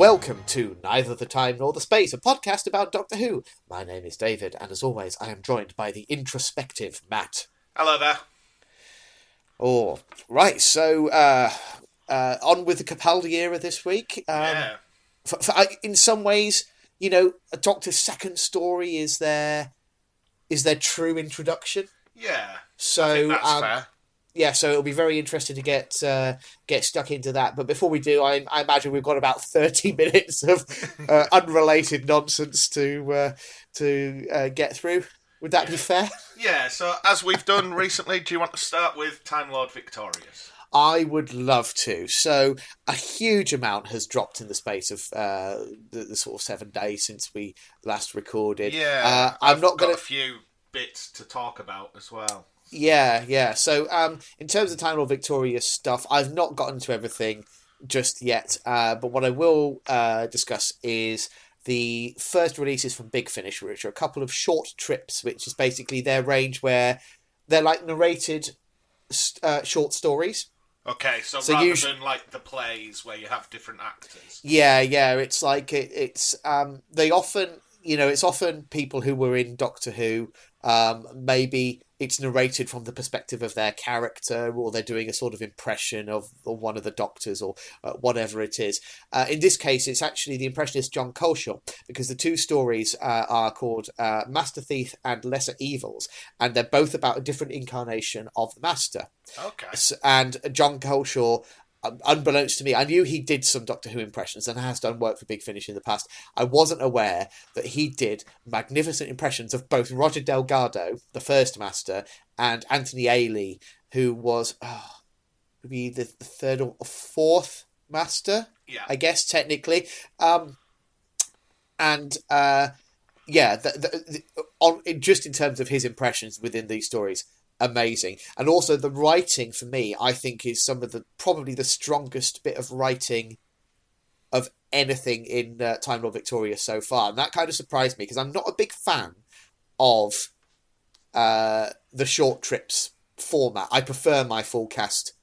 Welcome to Neither the Time Nor the Space, a podcast about Doctor Who. My name is David, and as always, I am joined by the introspective Matt. Hello there. Oh, right, so uh, uh, on with the Capaldi era this week. Um, yeah. for, for, I- in some ways, you know, a Doctor's second story is their is their true introduction. Yeah. So I think that's um, fair. Yeah, so it'll be very interesting to get uh, get stuck into that. But before we do, I, I imagine we've got about thirty minutes of uh, unrelated nonsense to uh, to uh, get through. Would that be fair? Yeah, so as we've done recently, do you want to start with Time Lord Victorious? I would love to. So a huge amount has dropped in the space of uh, the, the sort of seven days since we last recorded. Yeah. uh, I'm I've not got going a few bits to talk about as well. Yeah, yeah. So, um, in terms of Time Lord Victorious stuff, I've not gotten to everything just yet. Uh, but what I will uh, discuss is the first releases from Big Finish, which are a couple of short trips, which is basically their range where they're like narrated uh, short stories. Okay, so, So rather than like the plays where you have different actors. Yeah, yeah. It's like it, it's um, they often you know it's often people who were in Doctor Who. Um, maybe it's narrated from the perspective of their character, or they're doing a sort of impression of, of one of the doctors, or uh, whatever it is. Uh, in this case, it's actually the impressionist Jon Culshaw, because the two stories uh, are called uh, Master Thief and Lesser Evils, and they're both about a different incarnation of the Master. Okay. And Jon Culshaw, um, unbeknownst to me, I knew he did some Doctor Who impressions and has done work for Big Finish in the past. I wasn't aware that he did magnificent impressions of both Roger Delgado, the first Master, and Anthony Ainley, who was oh, maybe the, the third or fourth Master, Yeah. I guess technically. Um, and uh, yeah, the, the, the, on just in terms of his impressions within these stories, amazing. And also the writing for me, I think, is some of the probably the strongest bit of writing of anything in uh, Time Lord Victorious so far, and that kind of surprised me because I'm not a big fan of uh, the short trips format. I prefer my full cast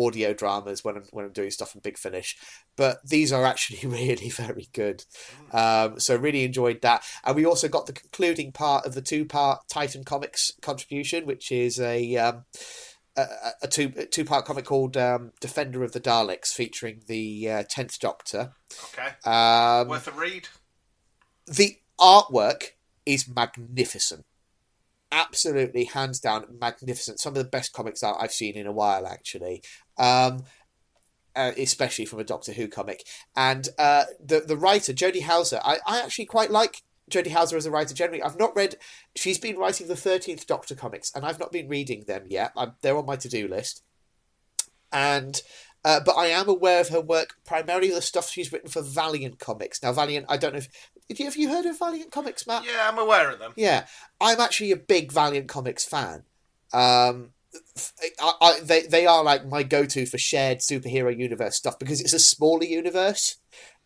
audio dramas when I'm when I'm doing stuff in Big Finish, but these are actually really very good. Um, so really enjoyed that, and we also got the concluding part of the two part Titan Comics contribution, which is a um, a, a two a two part comic called um, Defender of the Daleks, featuring the uh, Tenth Doctor. Okay. Um, Worth a read. the artwork is magnificent. Absolutely, hands down, magnificent. Some of the best comics art I've seen in a while, actually. Um, uh, especially from a Doctor Who comic. And uh, the the writer Jody Houser, I, I actually quite like Jody Houser as a writer generally. I've not read. She's been writing the Thirteenth Doctor comics, and I've not been reading them yet. I'm, they're on my to do list. And uh, but I am aware of her work, primarily the stuff she's written for Valiant Comics. Now, Valiant, I don't know if you, have you heard of Valiant Comics, Matt? Yeah, I'm aware of them. Yeah, I'm actually a big Valiant Comics fan. Um, I, I, they they are like my go to for shared superhero universe stuff because it's a smaller universe,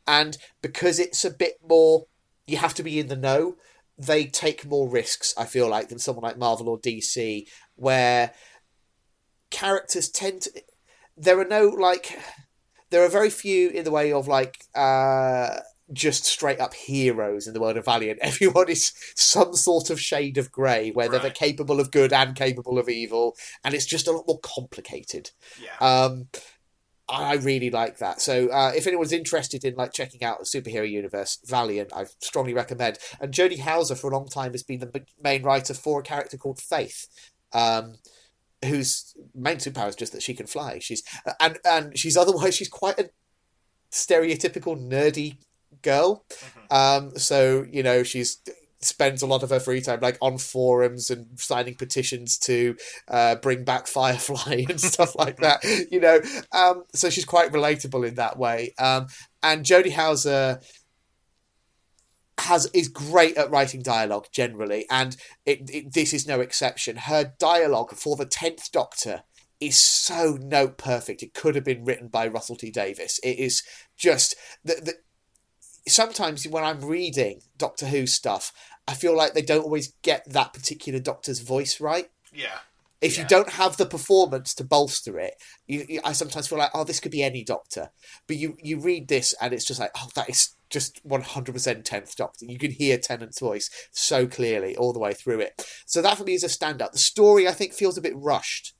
and because it's a bit more, you have to be in the know. They take more risks, I feel like, than someone like Marvel or DC, where characters tend to. There are no like, there are very few in the way of like. Uh, just straight up heroes in the world of Valiant. Everyone is some sort of shade of grey, where they're capable of good and capable of evil, and it's just a lot more complicated. Yeah. Um, I really like that. So uh, if anyone's interested in like checking out the superhero universe, Valiant, I strongly recommend. And Jody Houser for a long time has been the main writer for a character called Faith. Um, whose main superpower is just that she can fly. She's and and she's otherwise she's quite a stereotypical nerdy girl. Um, so you know she's spends a lot of her free time like on forums and signing petitions to uh, bring back Firefly and stuff like that. You know, um, so she's quite relatable in that way. Um, and Jody Houser has is great at writing dialogue generally, and it, it, this is no exception. Her dialogue for the tenth Doctor is so note perfect. It could have been written by Russell T Davies. It is just the, the sometimes when I'm reading Doctor Who stuff, I feel like they don't always get that particular Doctor's voice right. Yeah. If you don't have the performance to bolster it, you, you, I sometimes feel like, oh, this could be any Doctor. But you you read this and it's just like, oh, that is just one hundred percent tenth Doctor. You can hear Tennant's voice so clearly all the way through it. So that for me is a standout. The story I think feels a bit rushed.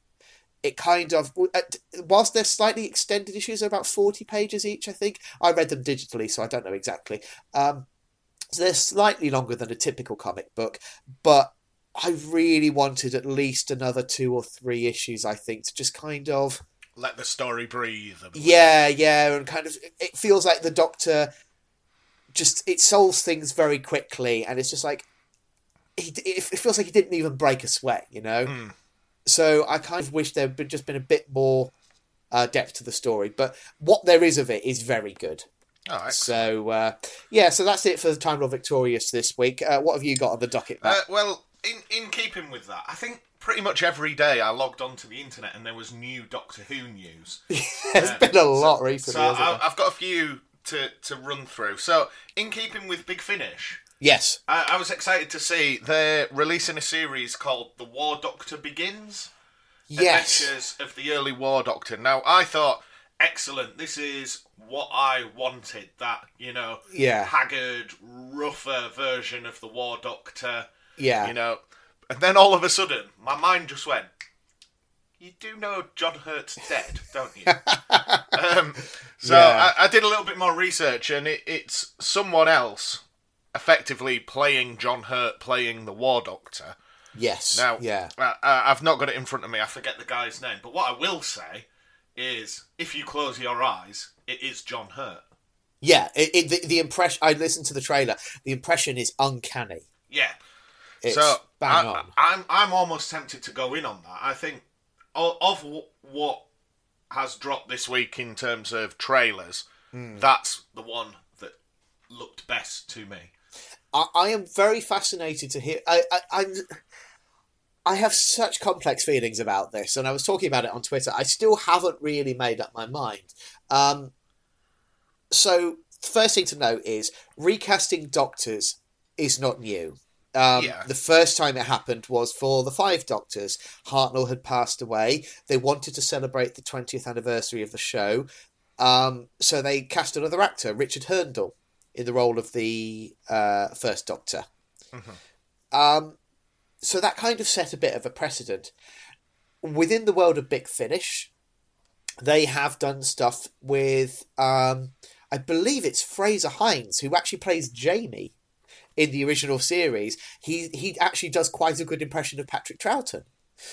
It kind of, uh, whilst they're slightly extended issues, they're about forty pages each. I think I read them digitally, so I don't know exactly. Um, so they're slightly longer than a typical comic book, but I really wanted at least another two or three issues. I think to just kind of Let the story breathe. yeah, yeah, and kind of it feels like the Doctor just it solves things very quickly, and it's just like he it feels like he didn't even break a sweat, you know. Hmm. So I kind of wish there had been, just been a bit more uh, depth to the story, but what there is of it is very good. All right. So uh, yeah, so that's it for the Time Lord Victorious this week. Uh, what have you got on the docket, Uh, well, in in keeping with that, I think pretty much every day I logged onto the internet and there was new Doctor Who news. There's been a lot recently. So I? I've got a few to to run through. So in keeping with Big Finish. Yes, I, I was excited to see they're releasing a series called The War Doctor Begins. yes, Adventures of the Early War Doctor. Now, I thought, excellent, this is what I wanted. That, you know, Yeah. haggard, rougher version of the War Doctor. yeah, You know, and then all of a sudden, my mind just went, you do know John Hurt's dead, don't you? um, so Yeah. I, I did a little bit more research, and it, it's someone else effectively playing John Hurt, playing the War Doctor. yes, Now, yeah, I- I've not got it in front of me. I forget the guy's name. But what I will say is, if you close your eyes, it is John Hurt. yeah. It, it, the, the impression I listened to the trailer. The impression is uncanny. Yeah. It's so bang I, on. I'm I'm almost tempted to go in on that. I think of, of what has dropped this week in terms of trailers, Hmm. that's the one that looked best to me. I, I am very fascinated to hear. I, I, I'm. I have such complex feelings about this, and I was talking about it on Twitter. I still haven't really made up my mind. Um, so, first thing to note is recasting doctors is not new. Um, Yeah. The first time it happened was for the Five Doctors. Hartnell had passed away. They wanted to celebrate the 20th anniversary of the show, um, so they cast another actor, Richard Hurndall, in the role of the uh, First Doctor. Um, so that kind of set a bit of a precedent. Within the world of Big Finish, they have done stuff with, um, I believe it's Frazer Hines, who actually plays Jamie in the original series. He he actually does quite a good impression of Patrick Troughton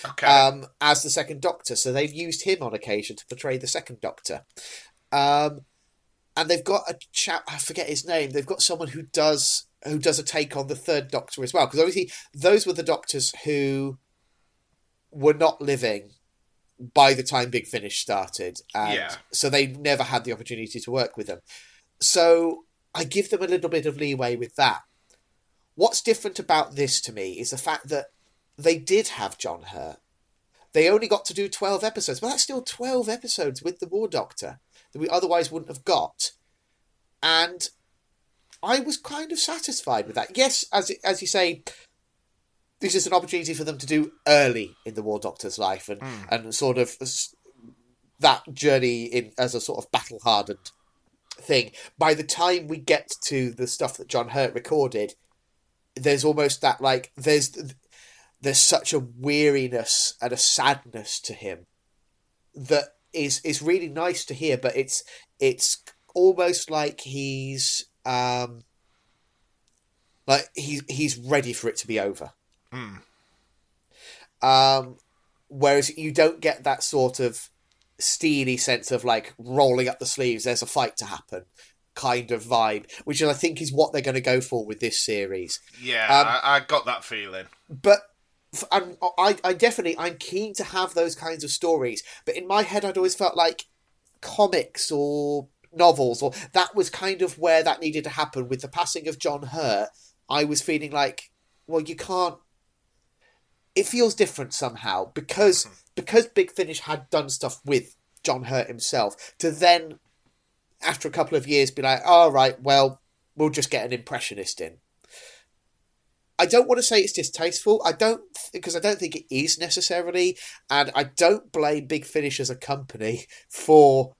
Okay. um, as the second Doctor. So they've used him on occasion to portray the second Doctor. Um, and they've got a chap I forget his name. They've got someone who does who does a take on the third Doctor as well. Because obviously those were the Doctors who were not living by the time Big Finish started, and Yeah. so they never had the opportunity to work with them. So I give them a little bit of leeway with that. What's different about this to me is the fact that they did have John Hurt. They only got to do 12 episodes, but that's still 12 episodes with the War Doctor that we otherwise wouldn't have got. And I was kind of satisfied with that. Yes, as as you say, this is an opportunity for them to do early in the War Doctor's life and, hmm. and sort of that journey in as a sort of battle hardened thing. By the time we get to the stuff that John Hurt recorded, there's almost that like there's there's such a weariness and a sadness to him that is is really nice to hear, but it's it's almost like he's um like he's he's ready for it to be over. Um, whereas you don't get that sort of steely sense of like rolling up the sleeves. There's a fight to happen, kind of vibe, which I think is what they're going to go for with this series yeah, um, I, I got that feeling. but I'm, I, I definitely I'm keen to have those kinds of stories. But in my head, I'd always felt like comics or novels, or that was kind of where that needed to happen. With the passing of John Hurt, I was feeling like, well, you can't. It feels different somehow because mm-hmm. because Big Finish had done stuff with John Hurt himself. To then, after a couple of years, be like, all right, well, we'll just get an impressionist in. I don't want to say it's distasteful. I don't because I don't think it is necessarily, and I don't blame Big Finish as a company for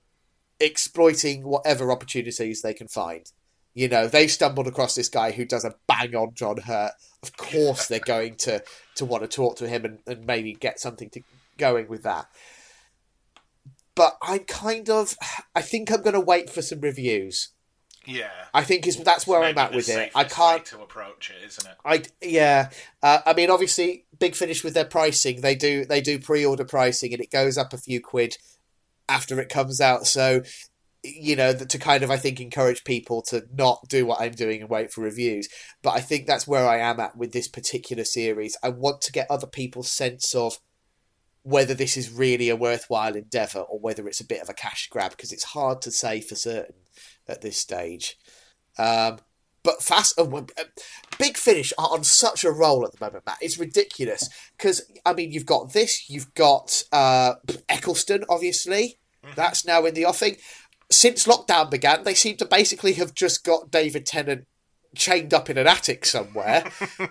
exploiting whatever opportunities they can find. You know, they've stumbled across this guy who does a bang on John Hurt. Of course, they're going to to want to talk to him and, and maybe get something to going with that. But I'm kind of, I think I'm going to wait for some reviews. Yeah, I think is that's where I'm at with it. I can't. to approach it, isn't it? I yeah. Uh, I mean, obviously, Big Finish with their pricing, they do they do pre-order pricing, and it goes up a few quid after it comes out. So, you know, to kind of I think encourage people to not do what I'm doing and wait for reviews. But I think that's where I am at with this particular series. I want to get other people's sense of whether this is really a worthwhile endeavor or whether it's a bit of a cash grab because it's hard to say for certain at this stage. Um, but fast, uh, uh, big finish are on such a roll at the moment, Matt. It's ridiculous because I mean, you've got this, you've got uh, Eccleston, obviously. That's now in the offing. Since lockdown began, they seem to basically have just got David Tennant chained up in an attic somewhere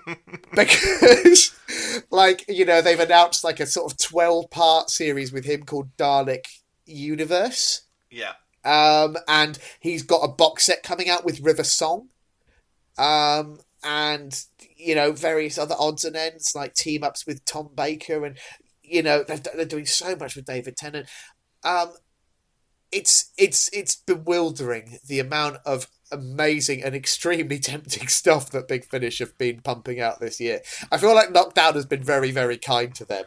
because, like, you know, they've announced like a sort of twelve part series with him called Dalek Universe. Yeah, Um, and he's got a box set coming out with River Song. Um, and you know various other odds and ends like team ups with Tom Baker, and you know they're, they're doing so much with David Tennant. Um, it's it's it's bewildering the amount of amazing and extremely tempting stuff that Big Finish have been pumping out this year. I feel like Knockdown has been very very kind to them.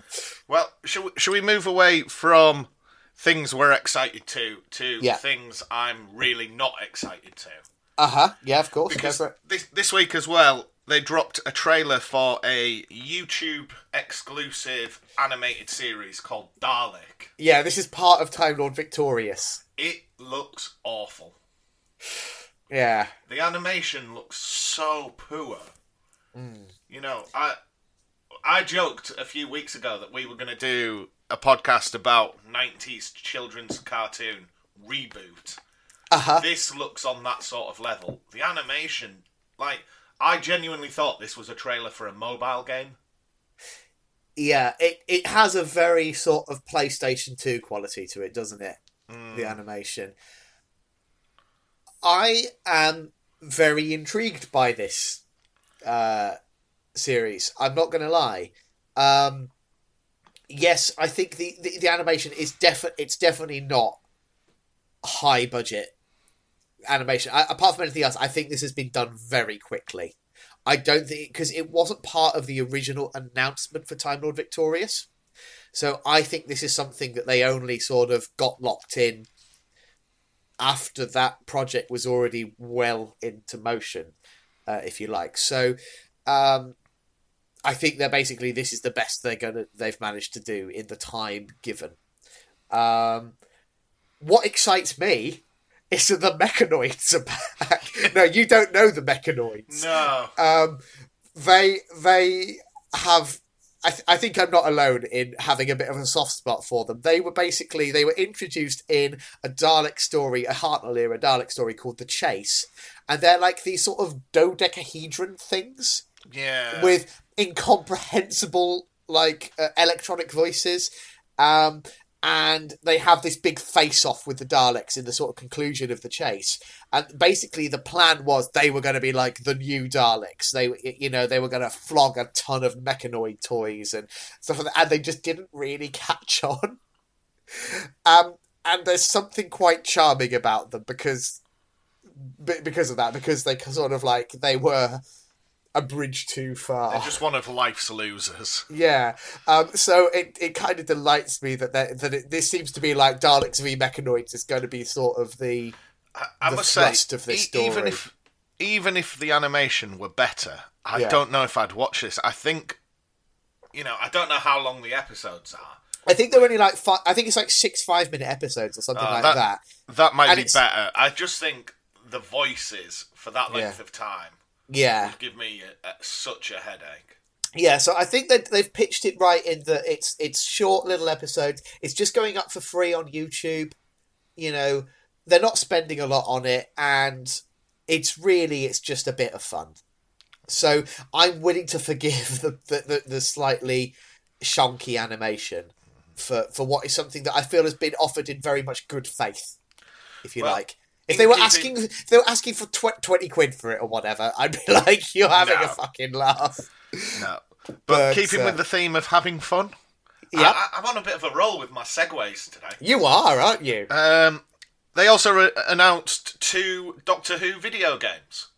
Well, should we, should we move away from things we're excited to to Yeah. things I'm really not excited to? Uh huh. Yeah, of course. Because this this week as well, they dropped a trailer for a YouTube exclusive animated series called Dalek. Yeah, this is part of Time Lord Victorious. It looks awful. Yeah. The animation looks so poor. You know, I I joked a few weeks ago that we were going to do a podcast about 90s children's cartoon reboot. Uh huh. This looks on that sort of level. The animation, like, I genuinely thought this was a trailer for a mobile game. Yeah, it, it has a very sort of PlayStation 2 quality to it, doesn't it? The animation. I am very intrigued by this uh, series. I'm not going to lie. Um, yes, I think the, the, the animation is defi- it's definitely not high budget animation. I, apart from anything else, I think this has been done very quickly. I don't think because it wasn't part of the original announcement for Time Lord Victorious. So I think this is something that they only sort of got locked in after that project was already well into motion, uh, if you like. So um, I think they're basically this is the best they're gonna they've managed to do in the time given. Um, what excites me is that the mechanoids are back. no, you don't know the mechanoids No. um, they they have. I, th- I think I'm not alone in having a bit of a soft spot for them. They were basically they were introduced in a Dalek story, a Hartnell era Dalek story called The Chase, and they're like these sort of dodecahedron things Yeah. with incomprehensible like uh, electronic voices um and they have this big face off with the Daleks in the sort of conclusion of the chase. And basically, the plan was they were going to be like the new Daleks. They, you know, they were going to flog a ton of mechanoid toys and stuff like that. And they just didn't really catch on. Um, and there's something quite charming about them because, because of that, because they sort of like they were a bridge too far. They're just one of life's losers. Yeah. Um, so it, it kind of delights me that that, it, this seems to be like Daleks v Mechanoids is going to be sort of the I, I The must thrust say, of this e- even if even if the animation were better, I Yeah. don't know if I'd watch this. I think, you know, I don't know how long the episodes are. I think they're only like five, I think it's like six five minute episodes or something Uh, like that- that. That might And be it's- better. I just think the voices for that length Yeah. of time Yeah. give me a, a, such a headache. Yeah, so I think that they've pitched it right in that it's it's short little episodes. It's just going up for free on YouTube. You know, they're not spending a lot on it and it's really it's just a bit of fun. So I'm willing to forgive the the, the, the slightly shonky animation mm-hmm. for for what is something that I feel has been offered in very much good faith, if you Well, like. If they were asking, if they were asking for tw- twenty quid for it or whatever, I'd be like, "You're having No. a fucking laugh." No. But, But, keeping uh, with the theme of having fun, Yeah, I, I'm on a bit of a roll with my segues today. you are, aren't you? Um, they also re- announced two Doctor Who video games.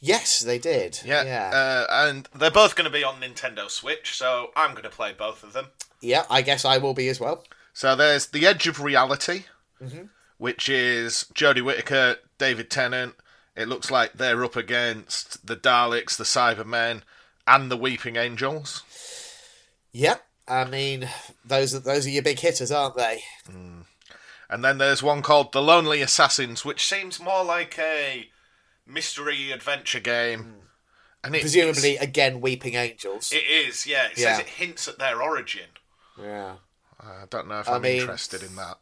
Yes, they did. Yeah, yeah, Uh, and they're both going to be on Nintendo Switch, so I'm going to play both of them. yeah. I guess I will be as well. So there's The Edge of Reality, Mm-hmm. Which is Jodie Whittaker, David Tennant. It looks like they're up against the Daleks, the Cybermen, and the Weeping Angels. Yep. I mean, those are those are your big hitters, aren't they? Mm. And then there's one called The Lonely Assassins, which seems more like a mystery adventure game. Mm. And it, Presumably, again, Weeping Angels. it is, yeah. It Yeah. says it hints at their origin. yeah. I don't know if I I'm mean- interested in that.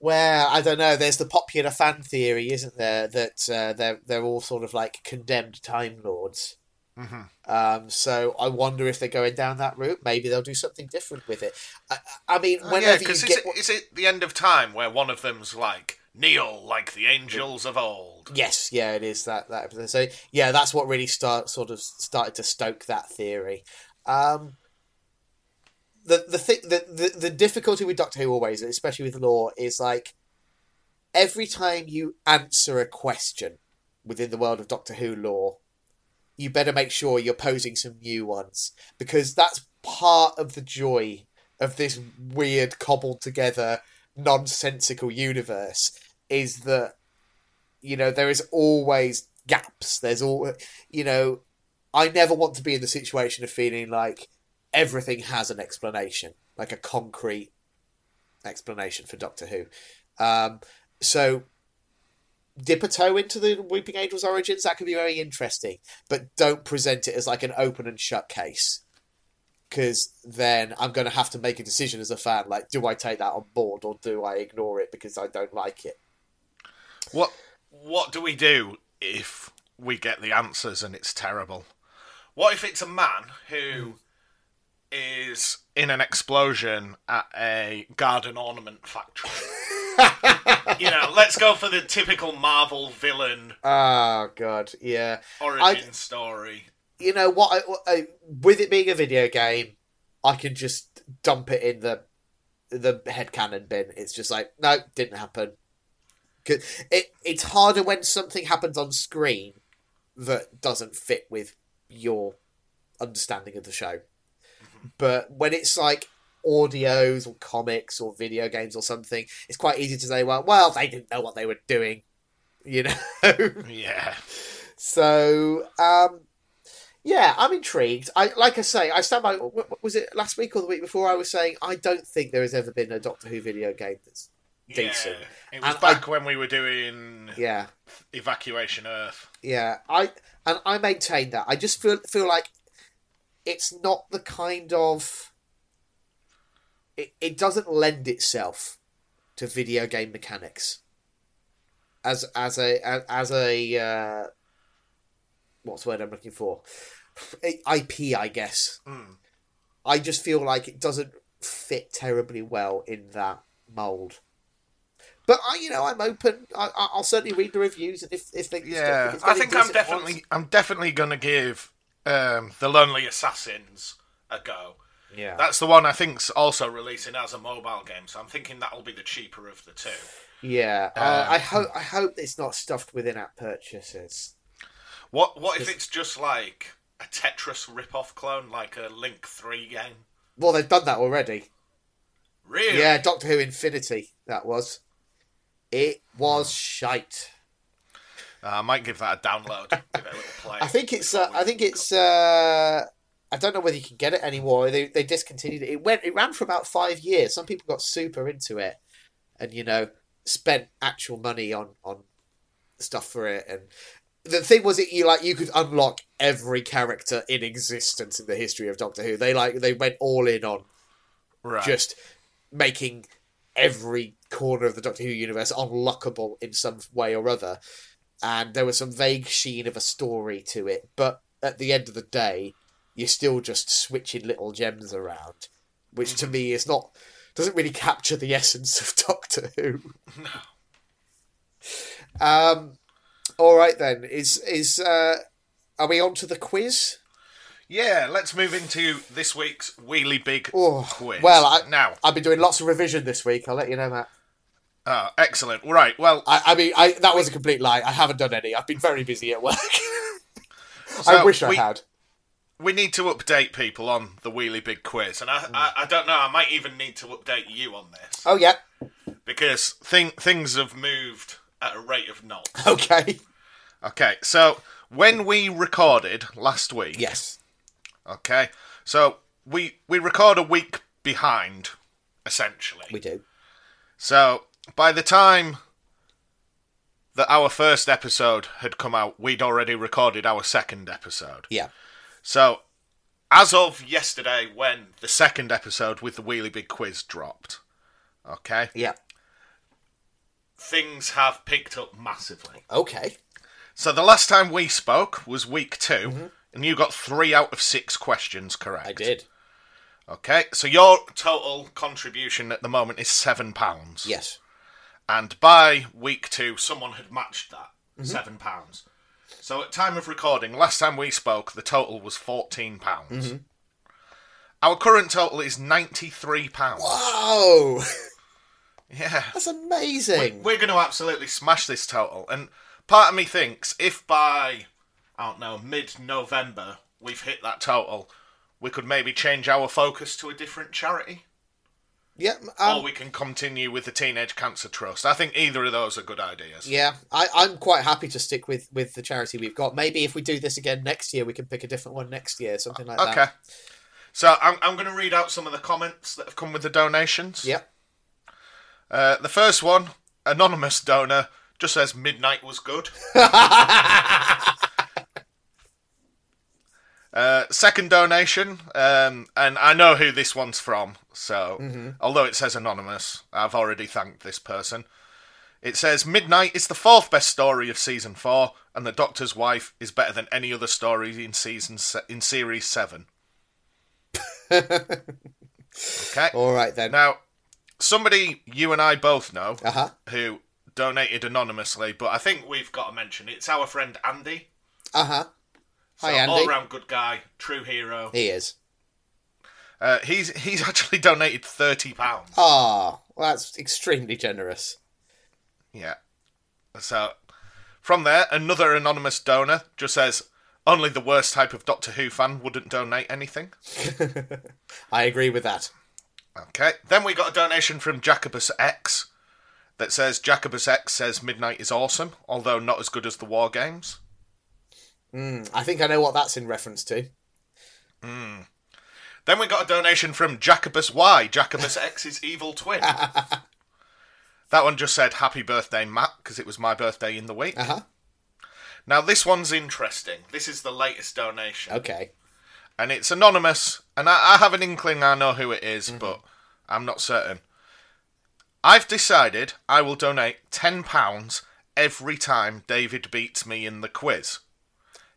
Well, I don't know. There's the popular fan theory, isn't there, that uh, they're they're all sort of like condemned time lords. Mm-hmm. Um, so I wonder if they're going down that route. Maybe they'll do something different with it. I, I mean, yeah, whenever you because is, get, it, is it the end of time where one of them's like, kneel like the angels of old? yes, yeah, it is that that. episode. So yeah, that's what really start sort of started to stoke that theory. Um, the the the, the the difficulty with Doctor Who always, especially with lore, is like every time you answer a question within the world of Doctor Who lore, you better make sure you're posing some new ones because that's part of the joy of this weird cobbled together nonsensical universe is that you know there is always gaps. There's all you know i never want to be in the situation of feeling like everything has an explanation like a concrete explanation for doctor who. Um so dip a toe into the weeping angels origins? That could be very interesting but don't present it as like an open and shut case because then i'm going to have to make a decision as a fan like do i take that on board or do i ignore it because i don't like it? What What do we do if we get the answers and it's terrible? What if it's a man who is in an explosion at a garden ornament factory? you know, let's go for the typical Marvel villain oh god yeah origin story. you know what, I, I, with it being a video game i can just dump it in the the headcanon bin it's just like no didn't happen. it, it's harder when something happens on screen that doesn't fit with your understanding of the show but when it's like audios or comics or video games or something it's quite easy to say well well they didn't know what they were doing you know Yeah. so, um, yeah, I'm intrigued. I like I say, I stand by. Was it last week or the week before? I was saying I don't think there has ever been a Doctor Who video game that's decent. Yeah. It was And back when we were doing Yeah, Evacuation Earth. yeah. I and I maintain that. I just feel feel like it's not the kind of. It, it doesn't lend itself to video game mechanics. As as a as, a uh, what's the word I'm looking for? IP, I guess. Mm. I just feel like it doesn't fit terribly well in that mold. But I, you know, I'm open. I, I- I'll certainly read the reviews, and if if they, Yeah, I think I'm definitely ones- I'm definitely gonna give um, the Lonely Assassins a go. yeah. That's the one I think's also releasing as a mobile game, so I'm thinking that'll be the cheaper of the two. Yeah, uh, Um, I hope I hope it's not stuffed with in-app purchases. What what if it's just like a Tetris rip-off clone, like a Link Three game? Well, they've done that already. Really? Yeah, Doctor Who Infinity. That was. It was shite. Uh, I might give that a download. give it a little play. I think it's. Uh, I think it's. Uh, I don't know whether you can get it anymore. They they discontinued it. It went. It ran for about five years. Some people got super into it, and you know spent actual money on on stuff for it. And the thing was, that you like you could unlock every character in existence in the history of Doctor Who. They like they went all in on right. just making every corner of the Doctor Who universe unlockable in some way or other. And there was some vague sheen of a story to it, but at the end of the day, you're still just switching little gems around, which to me is not doesn't really capture the essence of Doctor Who. No. Um, all right then. Is is uh, are we on to the quiz? Yeah, let's move into this week's Wheelie Big Oh, quiz. well, I- now, I've been doing lots of revision this week. I'll let you know, Matt. Oh, excellent. Right, well, I, I mean, I, that was a complete lie. I haven't done any. I've been very busy at work. I So wish I had. we need to update people on the Wheelie Big quiz, and I, I, I don't know. I might even need to update you on this Oh yeah. because thing, things have moved at a rate of knots. Okay. Okay, so when we recorded last week, Yes. okay, so we we record a week behind, essentially. We do. So by the time that our first episode had come out, we'd already recorded our second episode. Yeah. So as of yesterday, when the second episode with the Wheelie Big Quiz dropped, okay, Yeah. things have picked up massively. Okay. So the last time we spoke was week 2 mm-hmm. and you got three out of six questions correct. I did. Okay, so your total contribution at the moment is seven pounds. Yes. And by week two, someone had matched that mm-hmm. seven pounds. So at time of recording, last time we spoke, the total was fourteen pounds. Mm-hmm. Our current total is ninety three pounds. Whoa. Yeah, That's amazing. we're going to absolutely smash this total. And part of me thinks if by I don't know mid November we've hit that total, we could maybe change our focus to a different charity. Yeah. or Um, we can continue with the Teenage Cancer Trust. I think either of those are good ideas. yeah. I, I'm quite happy to stick with with the charity we've got. Maybe if we do this again next year, we can pick a different one next year, something like Okay. that. Okay. So I'm, I'm going to read out some of the comments that have come with the donations. Yep. Uh, the first one, anonymous donor, just says midnight was good. uh, second donation, um, and I know who this one's from. So although it says anonymous, I've already thanked this person. It says Midnight is the fourth best story of season four, and the Doctor's wife is better than any other story in season se- in series seven. okay. All right then. Now, somebody you and I both know Uh huh. who donated anonymously, but I think we've got to mention it's our friend Andy. Uh huh. So Hi, Andy. all round good guy, true hero. He is. Uh, he's he's actually donated thirty pounds. Ah, well, that's extremely generous. Yeah. So from there, another anonymous donor just says only the worst type of Doctor Who fan wouldn't donate anything. I agree with that. Okay. Then we got a donation from Jacobus X that says Jacobus X says Midnight is awesome, although not as good as the War Games. Mm, I think I know what that's in reference to. Then we got a donation from Jacobus Y, Jacobus X's evil twin. that one just said happy birthday, Matt, because it was my birthday in the week. Uh huh. Now this one's interesting. This is the latest donation. Okay. and it's anonymous, and I, I have an inkling I know who it is, but I'm not certain. I've decided I will donate ten pounds every time David beats me in the quiz.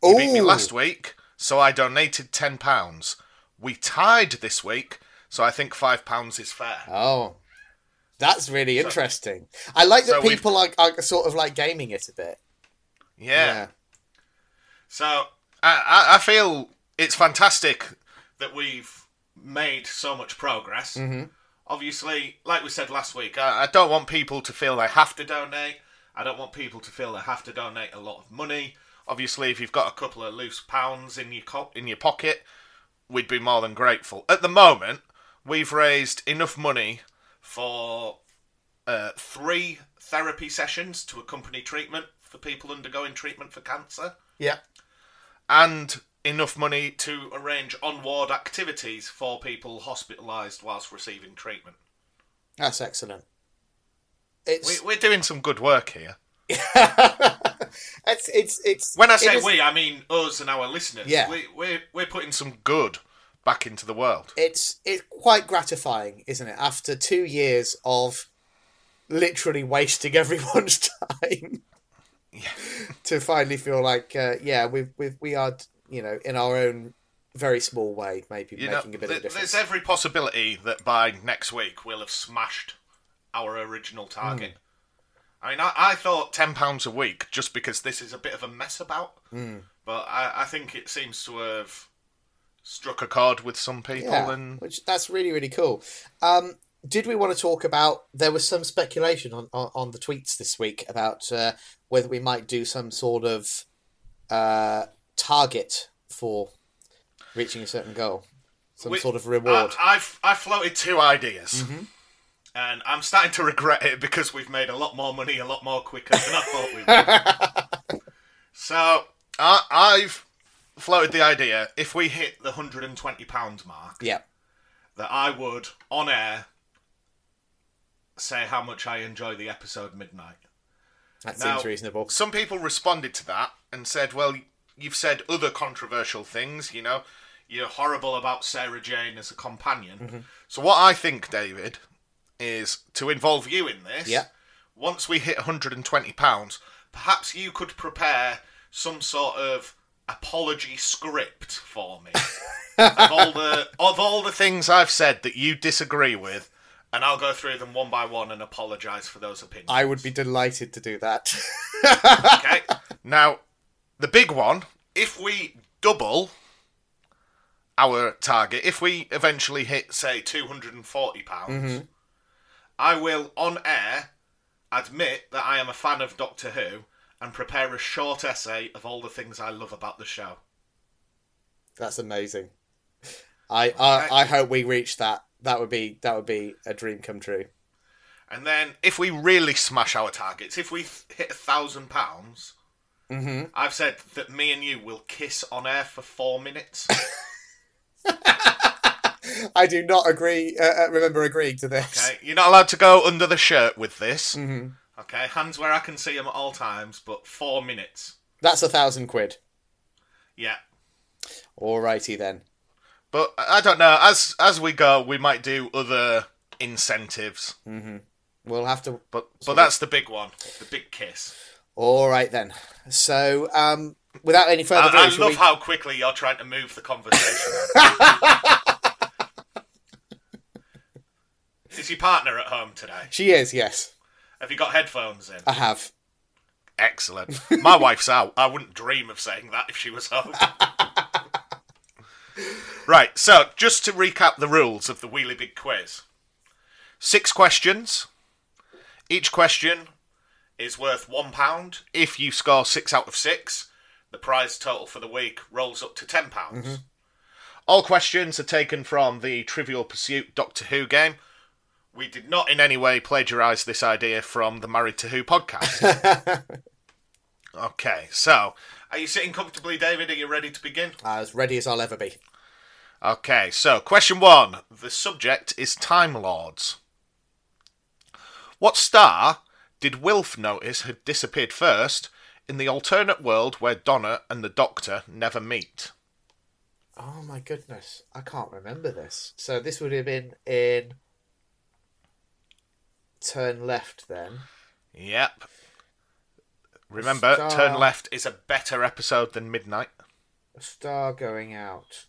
He beat me last week, so I donated ten pounds. We tied this week, so I think five pounds is fair. Oh, that's really interesting. I like that so people are, are sort of like gaming it a bit. Yeah. So I, I, I feel it's fantastic that we've made so much progress. Mm-hmm. Obviously, like we said last week, I, I don't want people to feel they have to donate. I don't want people to feel they have to donate a lot of money. Obviously, if you've got a couple of loose pounds in your co- in your pocket, we'd be more than grateful. At the moment, we've raised enough money for uh, three therapy sessions to accompany treatment for people undergoing treatment for cancer Yeah. and enough money to arrange on ward activities for people hospitalised whilst receiving treatment. That's excellent. It's We, we're doing some good work here. it's it's it's When I say is- we, I mean us and our listeners. Yeah. We, we're, we're putting some good back into the world. it's it's quite gratifying, isn't it? After two years of literally wasting everyone's time, to finally feel like uh, yeah, we we we are you know, in our own very small way, maybe You know, making a bit th- of a difference. there's every possibility that by next week we'll have smashed our original target. I mean, I, I thought ten pounds a week just because this is a bit of a mess about, Hmm. but I, I think it seems to have struck a chord with some people, Yeah, and which that's really really cool. Um, did we want to talk about? There was some speculation on on, on the tweets this week about uh, whether we might do some sort of uh, target for reaching a certain goal, some We- sort of reward. I, I've I floated two ideas, Mm-hmm. And I'm starting to regret it because we've made a lot more money a lot more quicker than I thought we would. so I, I've floated the idea: if we hit the hundred and twenty pounds mark, yeah, that I would on air say how much I enjoy the episode Midnight. that Now- seems reasonable. Some people responded to that and said, "Well, you've said other controversial things. You know, you're horrible about Sarah Jane as a companion." Mm-hmm. So what I think, David, is to involve you in this. Yeah. Once we hit 120 pounds, perhaps you could prepare some sort of apology script for me of all the of all the things I've said that you disagree with, and I'll go through them one by one and apologise for those opinions. I would be delighted to do that. Okay. now, the big one, if we double our target, if we eventually hit, say, £240, pounds, mm-hmm. I will, on air, admit that I am a fan of Doctor Who and prepare a short essay of all the things I love about the show. That's amazing. I, I I hope we reach that. That would be that would be a dream come true. And then, if we really smash our targets, if we hit a thousand pounds, mm-hmm. I've said that me and you will kiss on air for four minutes. I do not agree. Uh, uh, remember agreeing to this. Okay, you're not allowed to go under the shirt with this. Okay, hands where I can see them at all times, but four minutes. That's a thousand quid. Yeah, Alrighty then. but I don't know. As as we go, we might do other incentives. We'll have to. But but that's the big one, the big kiss. All right then. So, um, without any further ado, I, I love we- how quickly you're trying to move the conversation. Is your partner at home today? she is. Yes, Have you got headphones in? I have. Excellent. My wife's out. I wouldn't dream of saying that if she was home. right, so just to recap the rules of the Wheelie Big Quiz six questions. Each question is worth one pound. If you score six out of six, the prize total for the week rolls up to ten pounds. Mm-hmm. All questions are taken from the Trivial Pursuit Doctor Who game. We did not in any way plagiarise this idea from the Married to Who podcast. okay, so are you sitting comfortably, David? Are you ready to begin? As ready as I'll ever be. Okay, so question one. The subject is Time Lords. What star did Wilf notice had disappeared first in the alternate world where Donna and the Doctor never meet? Oh my goodness, I can't remember this. So this would have been in turn left then. Yep. Remember, Star. Turn Left is a better episode than Midnight. A star going out.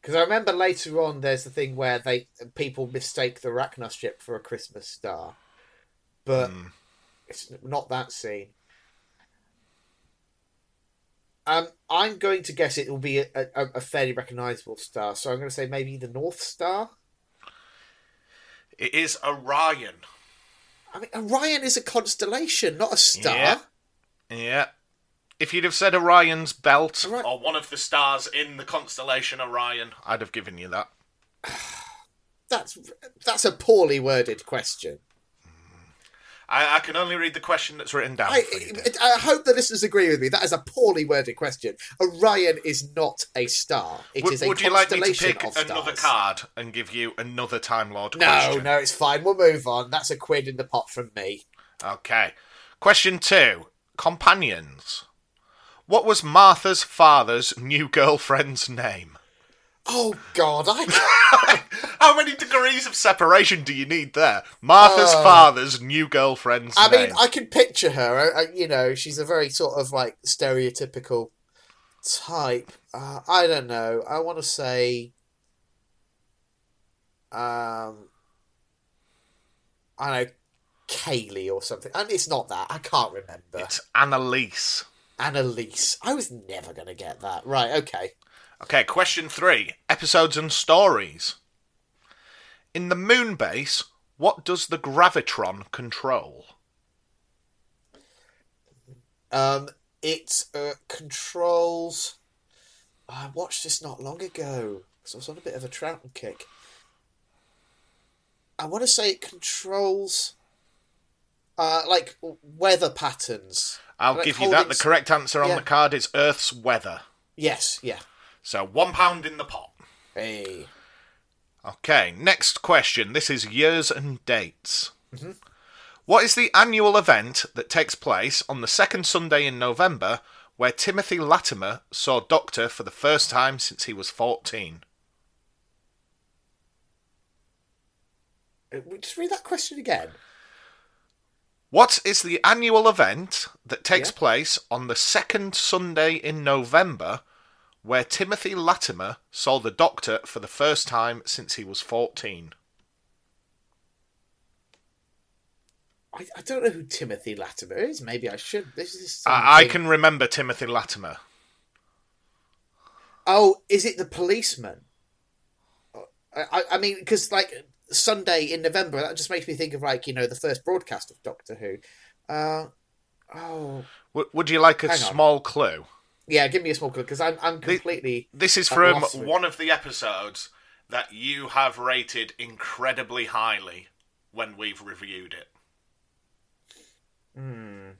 Because I remember later on, there's the thing where they people mistake the Racnoss ship for a Christmas star, but it's not that scene. Um, I'm going to guess it will be a, a, a fairly recognisable star, so I'm going to say maybe the North Star. It is Orion. I mean, Orion is a constellation, not a star. Yeah. Yeah. If you'd have said Orion's belt Ori- or one of the stars in the constellation Orion, I'd have given you that. That's that's a poorly worded question. I, I can only read the question that's written down. I, you, I hope the listeners agree with me. That is a poorly worded question. Orion is not a star. It is would a would you like me to pick another card and give you another Time Lord No, question? no, it's fine. We'll move on. That's a quid in the pot from me. Okay. Question two Companions. What was Martha's father's new girlfriend's name? Oh God, I How many degrees of separation do you need there? Martha's Oh. father's new girlfriend's I name. mean, I can picture her. I, I, you know, she's a very sort of like stereotypical type. Uh, I don't know. I want to say. Um, I don't know, Kaylee or something. And it's not that. I can't remember. It's Annalise. Annalise. I was never going to get that. Right, okay. Okay, question three episodes and stories. In the moon base, what does the gravitron control? Um, it uh, controls. I watched this not long ago, so I was on a bit of a Troughton kick. I want to say it controls, uh, like weather patterns. I'll Like give you that. The correct answer on yeah. the card is Earth's weather. Yes, yeah. So one pound in the pot. Hey. Okay, next question. This is years and dates. What is the annual event that takes place on the second Sunday in November where Timothy Latimer saw Doctor for the first time since he was 14? Uh, Just read that question again. What is the annual event that takes Yeah. place on the second Sunday in November where Timothy Latimer saw the Doctor for the first time since he was 14? I, I don't know who Timothy Latimer is. Maybe I should. This is. I, I can remember Timothy Latimer. Oh, is it the policeman? I, I, mean, because like Sunday in November, that just makes me think of like you know the first broadcast of Doctor Who. Uh, oh, W- would you like a Hang on. small clue? Yeah. Give me a small clue because I'm I'm completely. This is from one of the episodes that you have rated incredibly highly when we've reviewed it. Hmm.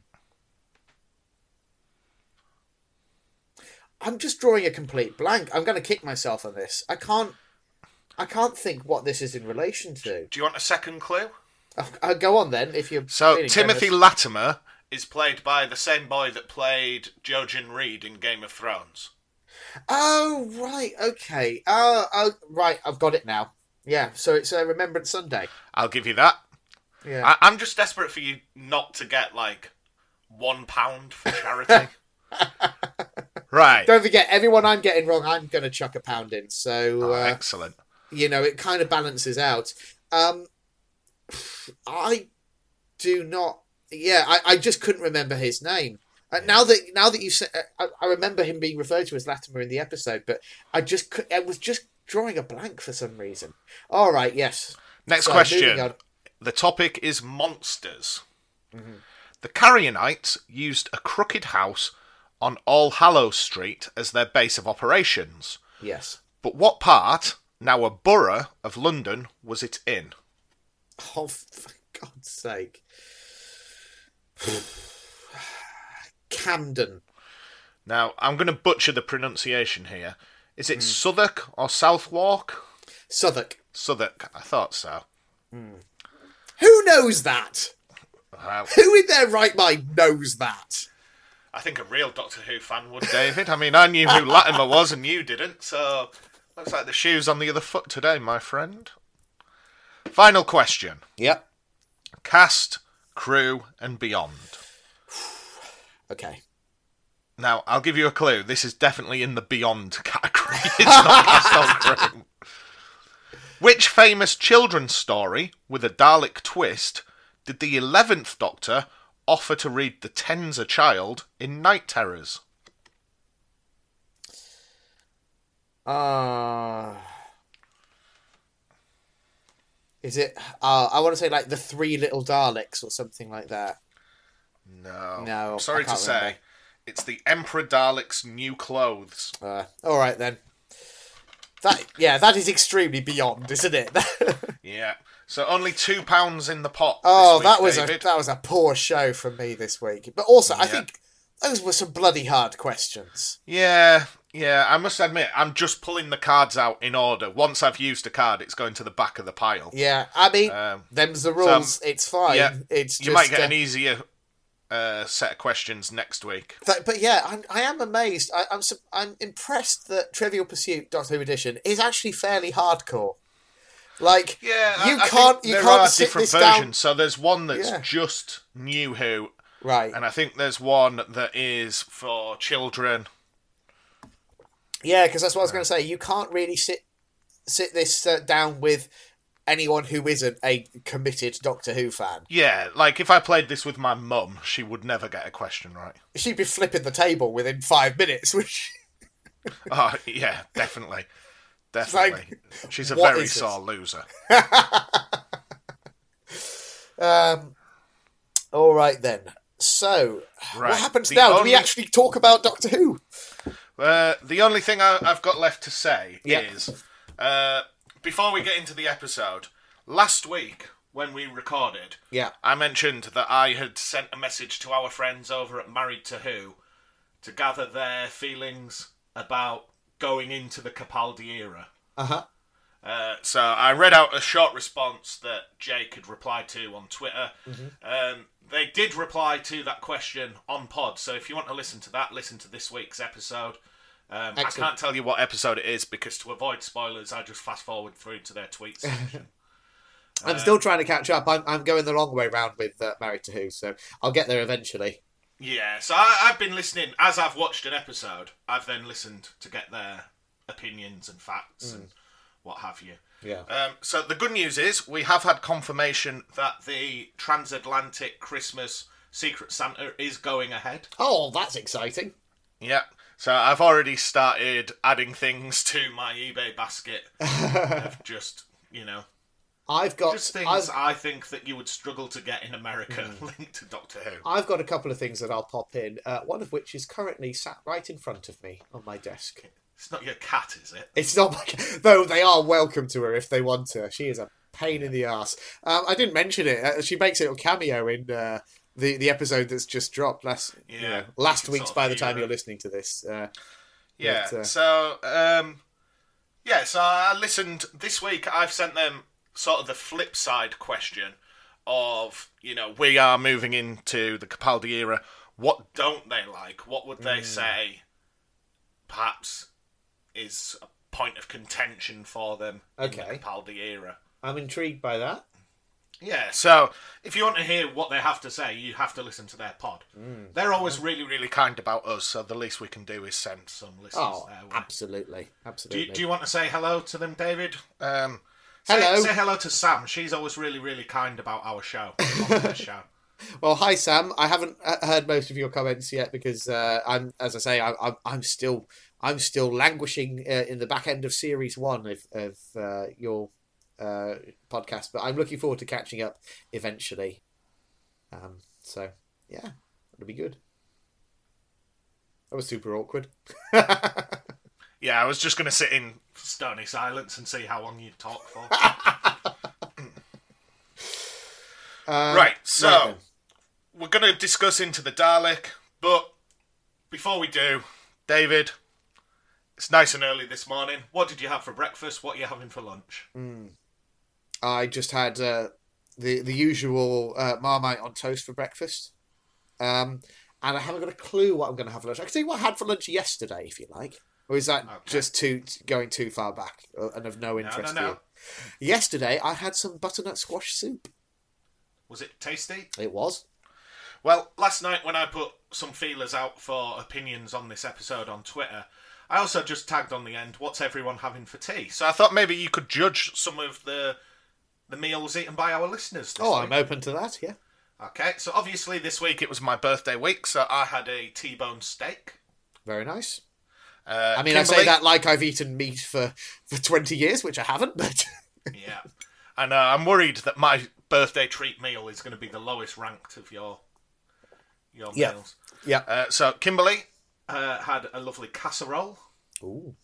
I'm just drawing a complete blank. I'm going to kick myself on this. I can't. I can't think what this is in relation to. Do you want a second clue? I'll, I'll go on then. If you're So Timothy generous. Latimer is played by the same boy that played Jojen Reed in Game of Thrones. Oh right, okay. Oh, oh right. I've got it now. Yeah. So it's a Remembrance Sunday. I'll give you that. Yeah. I- I'm just desperate for you not to get like one pound for charity. right. Don't forget, everyone I'm getting wrong, I'm going to chuck a pound in. So, Oh, uh, excellent. you know, it kind of balances out. Um, I do not. Yeah, I, I just couldn't remember his name. Uh, now that now that you said, uh, I, I remember him being referred to as Latimer in the episode, but I just could, I was just drawing a blank for some reason. All right, yes. Next So, question. The topic is monsters. Mm-hmm. The Carrionites used a crooked house on All Hallows Street as their base of operations. Yes. But what part, now a borough of London, was it in? Oh, for God's sake. Camden. Now, I'm going to butcher the pronunciation here. Is it hmm. Southwark or Southwark? Southwark. Southwark, I thought so. Hmm. Who knows that? Well, Who in their right mind knows that? I think a real Doctor Who fan would, David. I mean, I knew who Latimer was and you didn't, so looks like the shoe's on the other foot today, my friend. Final question. Yep. Cast, crew, and beyond. Okay. Now, I'll give you a clue. This is definitely in the beyond category. It's not cast on crew. Which famous children's story with a Dalek twist did the 11th Doctor offer to read the Tenza child in Night Terrors? Uh, is it? Uh, I want to say like the Three Little Daleks or something like that. No. No, sorry to can't say. remember. It's the Emperor Dalek's new clothes. Uh, all right then. That yeah, that is extremely beyond, isn't it? Yeah. So only two pounds in the pot. oh, week, that was a that was a poor show from me this week. But also, I think those were some bloody hard questions. Yeah, yeah. I must admit, I'm just pulling the cards out in order. Once I've used a card, it's going to the back of the pile. Yeah, I mean, Um, them's the rules. it's fine. yeah, it's just, you might get uh, an easier uh, set of questions next week. But, but yeah, I'm, I am amazed. I, I'm su- I'm impressed that Trivial Pursuit Doctor Who Edition is actually fairly hardcore. Like, Yeah, you I, I can't think you there can't are different this down- versions. So there's one that's Yeah. just New Who, Right. and I think there's one that is for children. Yeah, because that's what I was going to say. You can't really sit sit this uh, down with anyone who isn't a committed Doctor Who fan. Yeah, like if I played this with my mum, she would never get a question right. She'd be flipping the table within five minutes, which Oh, yeah, definitely. like, Definitely. She's a very sore loser. Um, all right then. So, Right. what happens The now? Do we actually talk about Doctor Who? Uh, the only thing I, I've got left to say is uh, before we get into the episode, last week when we recorded, Yeah. I mentioned that I had sent a message to our friends over at Married to Who to gather their feelings about going into the Capaldi era. Uh huh. Uh, so I read out a short response that Jake had replied to on Twitter. Um, they did reply to that question on pod, so if you want to listen to that, listen to this week's episode. Um, I can't tell you what episode it is because to avoid spoilers, I just fast forward through to their tweets. I'm still trying to catch up. I'm, I'm going the long way round with uh, Married to Who, so I'll get there eventually. yeah, so I, I've been listening as I've watched an episode. I've then listened to get their opinions and facts and what have you. Yeah. Um, so the good news is we have had confirmation that the transatlantic Christmas Secret Santa is going ahead. Oh, that's exciting. Yeah. So I've already started adding things to my eBay basket of just you know I've got just things I've, I think that you would struggle to get in America linked to Doctor Who. I've got a couple of things that I'll pop in. Uh, one of which is currently sat right in front of me on my desk. It's not your cat, is it? It's not like though they are welcome to her if they want to. She is a pain in the ass. Um, I didn't mention it. Uh, she makes a little cameo in uh, the the episode that's just dropped last you Yeah. know, last week's by the time hero. you're listening to this. Uh, Yeah. But, uh, So, um, yeah. So I listened this week. I've sent them sort of the flip side question of you know we are moving into the Capaldi era. What don't they like? What would they say? Perhaps is a point of contention for them in Okay. the Capaldi era. I'm intrigued by that. Yeah, so if you want to hear what they have to say, you have to listen to their pod. Hmm. They're always really, really kind about us, so the least we can do is send some listeners Oh, their way. absolutely, Do absolutely. you, do you want to say hello to them, David? Um, say, Hello. Say hello to Sam. She's always really, really kind about our show. show. Well, hi Sam. I haven't uh, heard most of your comments yet because uh, I'm, as I say, I, I'm, I'm still, I'm still languishing uh, in the back end of series one of, of uh, your uh, podcast. But I'm looking forward to catching up eventually. Um, so yeah, it'll be good. That was super awkward. Yeah, I was just going to sit in stony silence and see how long you'd talk for. Uh, right, so right we're going to discuss into the Dalek, but before we do, David, it's nice and early this morning. What did you have for breakfast? What are you having for lunch? I just had uh, the the usual uh, marmite on toast for breakfast, um, and I haven't got a clue what I'm going to have for lunch. I can tell you what I had for lunch yesterday, if you like. Or is that Okay. just too going too far back uh, and of no No, interest no, to no. you? Yesterday, I had some butternut squash soup. Was it tasty? It was. Well, last night when I put some feelers out for opinions on this episode on Twitter, I also just tagged on the end, "What's everyone having for tea?" So I thought maybe you could judge some of the the meals eaten by our listeners. Oh, week. I'm open to that. Yeah. Okay, so obviously this week it was my birthday week, so I had a T-bone steak. Very nice. Uh, I mean, I say that like I've eaten meat for, for 20 years, which I haven't, but Yeah, and uh, I'm worried that my birthday treat meal is going to be the lowest ranked of your your Yeah. meals. yeah. Uh, so Kimberly uh, had a lovely casserole, Ooh.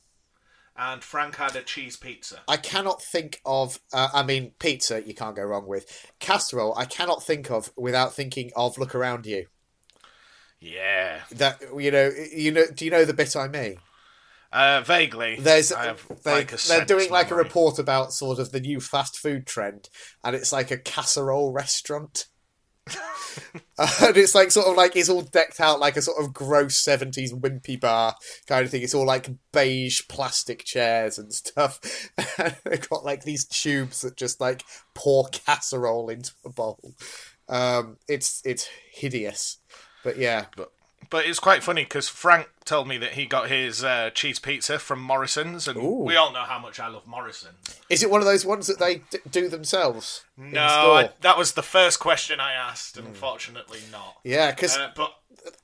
And Frank had a cheese pizza. I cannot think of. Uh, I mean, pizza you can't go wrong with. Casserole I cannot think of without thinking of "Look Around You." Yeah, That you know, you know. Do you know the bit I mean? uh, vaguely. There's they, like they're doing like a report about sort of the new fast food trend, and it's like a casserole restaurant. and it's like sort of like it's all decked out like a sort of gross seventies wimpy bar kind of thing. It's all like beige plastic chairs and stuff. And they've got like these tubes that just like pour casserole into a bowl. Um, it's it's hideous, but yeah, But but it's quite funny because Frank told me that he got his uh, cheese pizza from Morrison's, and Ooh. we all know how much I love Morrison's. Is it one of those ones that they d- do themselves? No. I, that was the first question I asked, and unfortunately not. Yeah, because Uh, but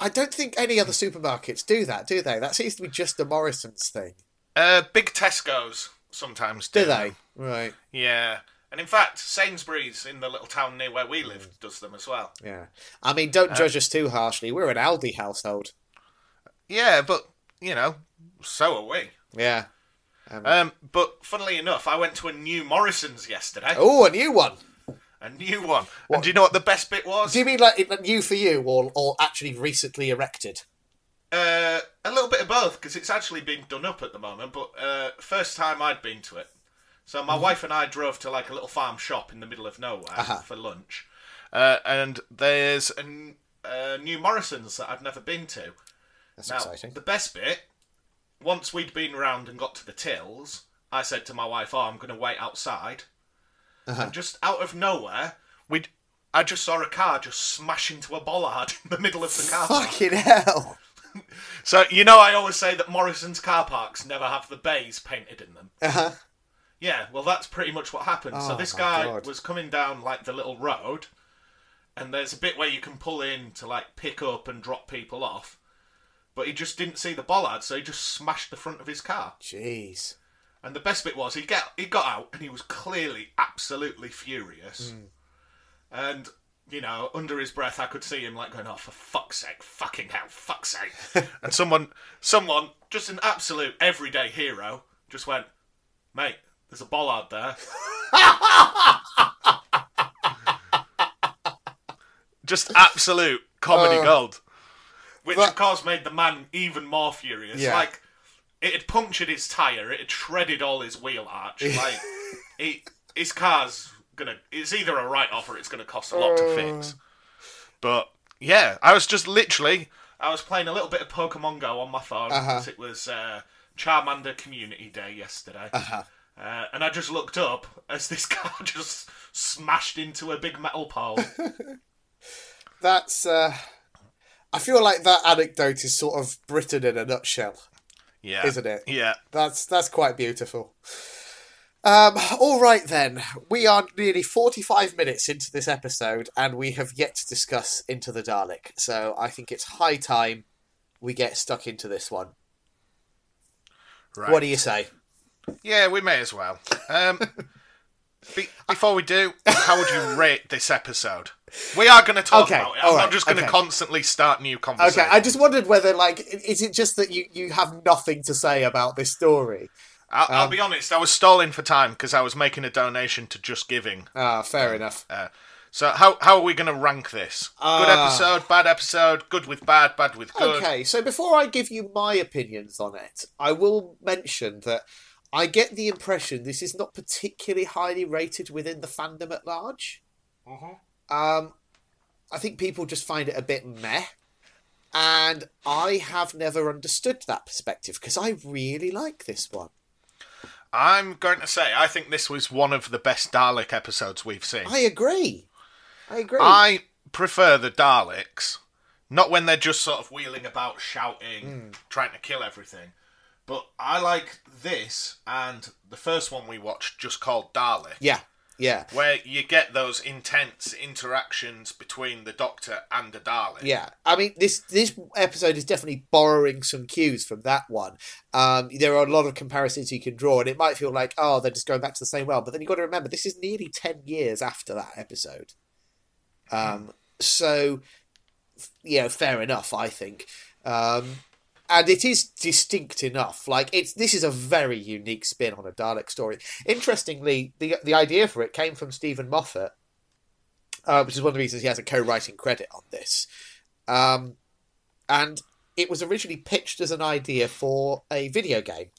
I don't think any other supermarkets do that, do they? That seems to be just a Morrison's thing. uh, big Tesco's sometimes do. Do they? Right. Yeah, and in fact, Sainsbury's in the little town near where we live does them as well. Yeah. I mean, don't judge us too harshly. We're an Aldi household. Yeah, but you know, so are we. Yeah. Um, but funnily enough, I went to a new Morrison's yesterday. Oh, a new one. A new one. And do you know what the best bit was? Do you mean like new for you, or or actually recently erected? Uh, a little bit of both because it's actually been done up at the moment. But uh, first time I'd been to it, so my wife and I drove to like a little farm shop in the middle of nowhere for lunch, uh, and there's a, n- a new Morrison's that I've never been to. That's Now, exciting. the best bit, once we'd been round and got to the tills, I said to my wife, "Oh, I'm going to wait outside," and just out of nowhere, we. I just saw a car just smash into a bollard in the middle of the car park. Fucking hell. So you know, I always say that Morrison's car parks never have the bays painted in them. Uh huh. Yeah, well, that's pretty much what happened. so Oh, this guy God. was coming down like the little road, and there's a bit where you can pull in to like pick up and drop people off, but he just didn't see the bollard, so he just smashed the front of his car. Jeez. And the best bit was he get he got out and he was clearly absolutely furious, Hmm. and. You know, under his breath, I could see him like going, "Oh, for fuck's sake, fucking hell, fuck's sake!" and someone, someone, just an absolute everyday hero, just went, "Mate, there's a bollard there." just absolute comedy Oh. gold, which But- of course made the man even more furious. Yeah. Like it had punctured his tire, it had shredded all his wheel arch. Like he, his car's gonna. It's either a write off or it's gonna cost a lot to fix. But yeah, I was just literally. I was playing a little bit of Pokemon Go on my phone Uh-huh. because it was uh, Charmander Community Day yesterday. Uh, and I just looked up as this car just smashed into a big metal pole. That's. uh I feel like that anecdote is sort of Britain in a nutshell. Yeah. Isn't it? Yeah. That's that's quite beautiful. Um, all right then, we are nearly forty-five minutes into this episode, and we have yet to discuss Into the Dalek. So I think it's high time we get stuck into this one. Right. What do you say? Yeah, we may as well. Um, be, before we do, how would you rate this episode? We are going to talk Okay, about it. I'm right, not just going to okay. constantly start new conversations. Okay, I just wondered whether, like, is it just that you you have nothing to say about this story? I'll, I'll Um, be honest. I was stalling for time because I was making a donation to Just Giving. Ah, fair enough. Uh, so how how are we going to rank this? Good Ah. episode, bad episode, good with bad, bad with good. Okay, so before I give you my opinions on it, I will mention that I get the impression this is not particularly highly rated within the fandom at large. Um, I think people just find it a bit meh. And I have never understood that perspective because I really like this one. I'm going to say I think this was one of the best Dalek episodes we've seen. I agree. I agree. I prefer the Daleks, not when they're just sort of wheeling about, shouting, Hmm. trying to kill everything. But I like this and the first one we watched, just called Dalek, yeah, yeah, where you get those intense interactions between the Doctor and the Dalek. yeah. I mean, this this episode is definitely borrowing some cues from that one. Um, there are a lot of comparisons you can draw, and it might feel like, oh, they're just going back to the same well. But then you've got to remember, this is nearly ten years after that episode. Um, so, f- yeah, fair enough, I think. Um, and it is distinct enough. Like it's this is a very unique spin on a Dalek story. Interestingly, the the idea for it came from Steven Moffat, uh, which is one of the reasons he has a co-writing credit on this. Um, and it was originally pitched as an idea for a video game.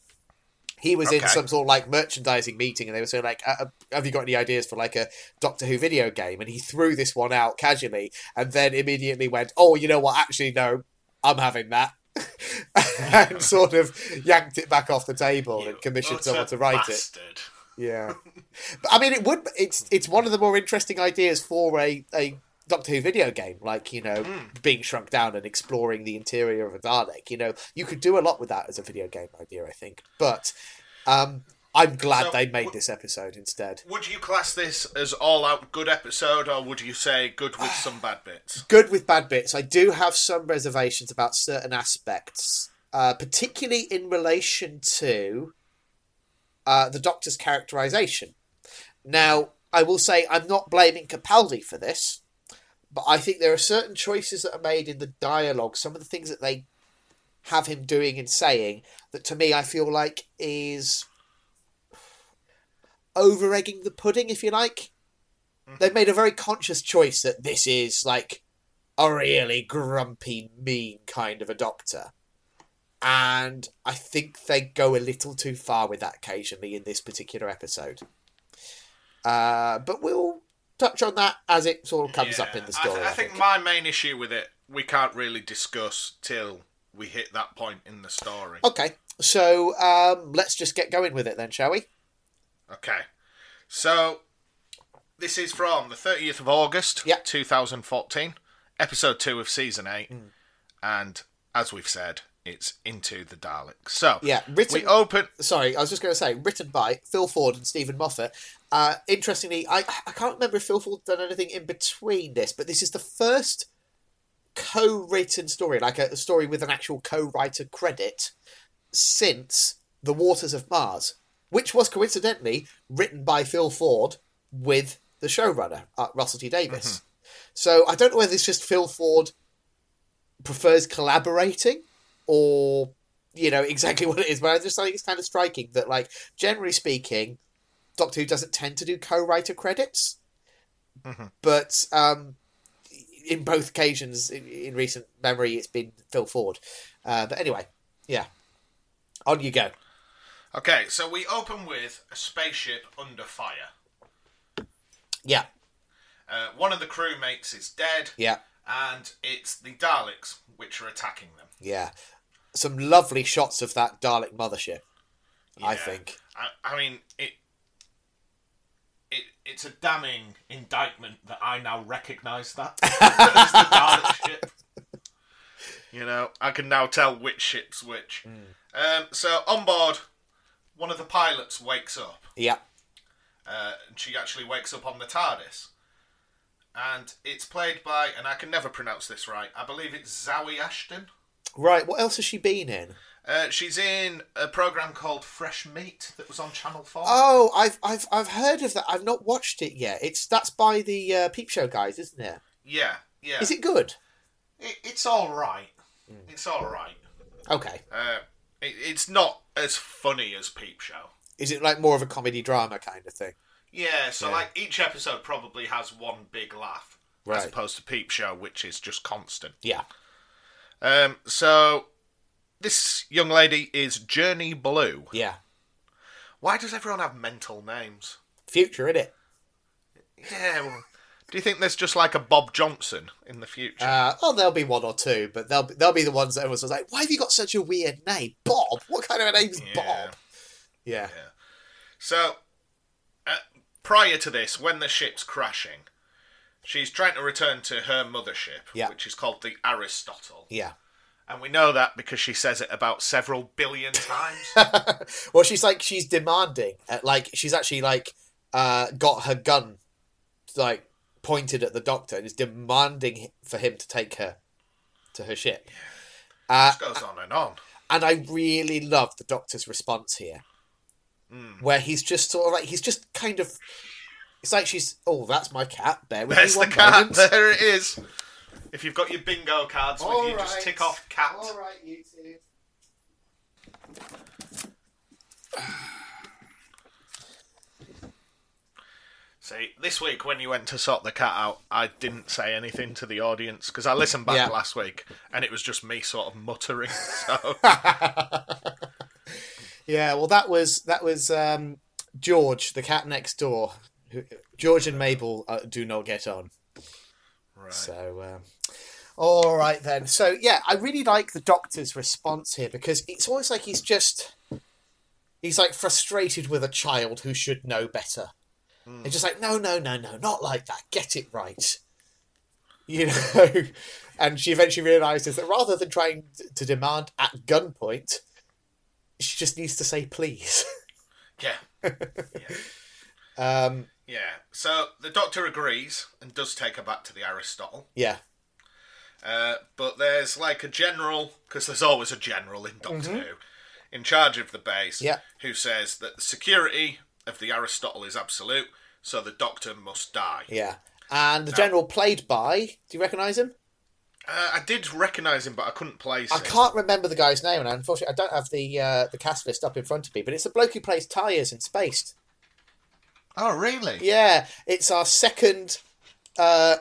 He was in some sort of like merchandising meeting, and they were saying like, uh, "Have you got any ideas for like a Doctor Who video game?" And he threw this one out casually, and then immediately went, "Oh, you know what? Actually, no, I'm having that." and sort of yanked it back off the table You and commissioned someone to write it. Yeah, but I mean, it would. It's it's one of the more interesting ideas for a a Doctor Who video game, like you know, being shrunk down and exploring the interior of a Dalek. You know, you could do a lot with that as a video game idea, I think. But um, I'm glad So, they made w- this episode instead. Would you class this as all out good episode, or would you say good with some bad bits? Good with bad bits. I do have some reservations about certain aspects, uh, particularly in relation to uh, the Doctor's characterization. Now, I will say I'm not blaming Capaldi for this, but I think there are certain choices that are made in the dialogue, some of the things that they have him doing and saying, that to me I feel like is over egging the pudding, if you like. They've made a very conscious choice that this is like a really grumpy, mean kind of a doctor. And I think they go a little too far with that occasionally in this particular episode. Uh, but we'll touch on that as it sort of comes up in the I story. th- I, think my main issue with it we can't really discuss till we hit that point in the story. Okay, so um, let's just get going with it then, shall we? Okay. So this is from the 30th of August, Yeah. 2014, episode 2 of season 8. And as we've said, it's into the Daleks. So, Yeah, written. we open sorry, I was just going to say, written by Phil Ford and Steven Moffat. Uh, interestingly, I, I can't remember if Phil Ford done anything in between this, but this is the first co-written story, like a, a story with an actual co-writer credit, since The Waters of Mars, which was coincidentally written by Phil Ford with the showrunner, uh, Russell T Davies. So I don't know whether it's just Phil Ford prefers collaborating or you know exactly what it is, but I just think it's kind of striking that, like, generally speaking, Doctor Who doesn't tend to do co-writer credits, but um, in both occasions in, in recent memory, it's been Phil Ford. Uh, but anyway, yeah, on you go. Okay, so we open with a spaceship under fire. Yeah, Uh, one of the crewmates is dead, yeah, and it's the Daleks which are attacking them. yeah. Some lovely shots of that Dalek mothership. I think. I, I mean, it, it it's a damning indictment that I now recognise that as the Dalek ship. You know, I can now tell which ship's which. Um, so on board, one of the pilots wakes up. Yeah, Uh, and she actually wakes up on the TARDIS. And it's played by, and I can never pronounce this right, I believe it's Zoe Ashton. right. What else has she been in? Uh, she's in a program called Fresh Meat that was on Channel 4. Oh, I've I've I've heard of that. I've not watched it yet. It's that's by the uh, Peep Show guys, isn't it? Yeah, yeah. Is it good? It, it's all right. It's all right. Okay. Uh, it, it's not as funny as Peep Show. Is it like more of a comedy drama kind of thing? Yeah, so Yeah. like each episode probably has one big laugh, as opposed to Peep Show, which is just constant. Yeah. Um, so this young lady is Journey Blue. Yeah. Why does everyone have mental names? Future, in it. Yeah. Well, do you think there's just like a Bob Johnson in the future? Uh, oh, there'll be one or two, but they'll be, they'll be the ones that everyone's like, "Why have you got such a weird name, Bob? What kind of a name's Yeah. Bob?" Yeah. So, uh, prior to this, when the ship's crashing, she's trying to return to her mothership, Yeah. which is called the Aristotle. Yeah. And we know that because she says it about several billion times. well, she's like she's demanding, uh, like she's actually like uh, got her gun like pointed at the doctor and is demanding for him to take her to her ship. Uh, This goes on and on. and I really love the doctor's response here, where he's just sort of like he's just kind of. It's like she's. Oh, that's my cat. Bear with There's me the one cat. There it is. If you've got your bingo cards with All you, just tick off cat. All right, you two. See, this week when you went to sort the cat out, I didn't say anything to the audience because I listened back Yeah. last week and it was just me sort of muttering. So Yeah, well, that was that was um, George, the cat next door. George and Mabel uh, do not get on. right. So, um, all right then. So, yeah, I really like the doctor's response here because it's almost like he's just he's like frustrated with a child who should know better. It's just like, no, no, no, no, not like that. Get it right. You know, and she eventually realizes that rather than trying to demand at gunpoint, she just needs to say please. Yeah. Um, Yeah. So the doctor agrees and does take her back to the Aristotle. yeah, Uh, but there's like a general, because there's always a general in Doctor Who, in charge of the base, Yeah. who says that the security of the Aristotle is absolute, so the doctor must die. yeah. And the general played by. Do you recognise him? Uh, I did recognise him, but I couldn't place I him. can't remember the guy's name, and unfortunately, I don't have the uh, the cast list up in front of me. But it's the bloke who plays Tyres in Spaced. Oh, really? Yeah, it's our second uh,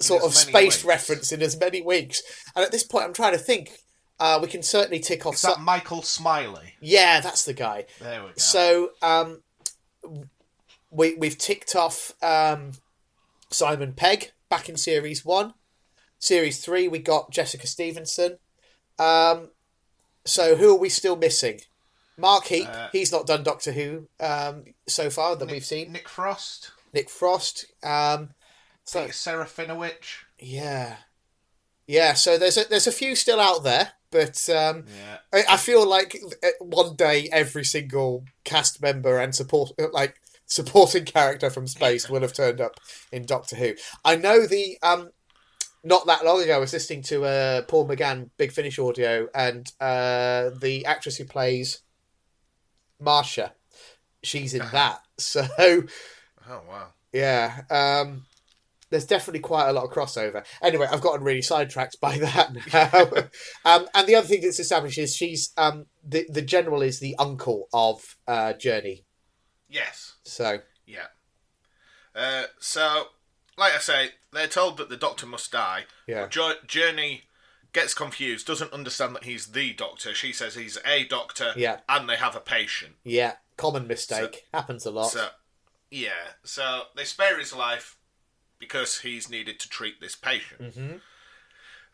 sort of spaced weeks. reference in as many weeks. And at this point, I'm trying to think. Uh, we can certainly tick off. Is that some- Michael Smiley? Yeah, that's the guy. There we go. So um, we we've ticked off um, Simon Pegg back in series one. Series three, we got Jessica Stevenson. Um, so who are we still missing? Mark Heap. Uh, he's not done Doctor Who um, so far that we've seen. Nick Frost, Nick Frost. Um, so Peter Serafinowicz. yeah, yeah. So there's a there's a few still out there, but um, Yeah. I, I feel like uh, one day every single cast member and support like supporting character from Spaced will have turned up in Doctor Who. I know the um not that long ago I was listening to uh, Paul McGann Big Finish audio and uh, the actress who plays Marsha she's in that. So Oh, wow. yeah, um, there's definitely quite a lot of crossover. Anyway, I've gotten really sidetracked by that now. um, and the other thing that's established is she's um, the the general is the uncle of uh, Journey. Yes. So Yeah. Uh, so, like I say, they're told that the doctor must die. Yeah. Jo- Journey gets confused, doesn't understand that he's the doctor. She says he's a doctor, Yeah. and they have a patient. yeah, common mistake happens a lot. So, yeah. So they spare his life because he's needed to treat this patient. Mhm.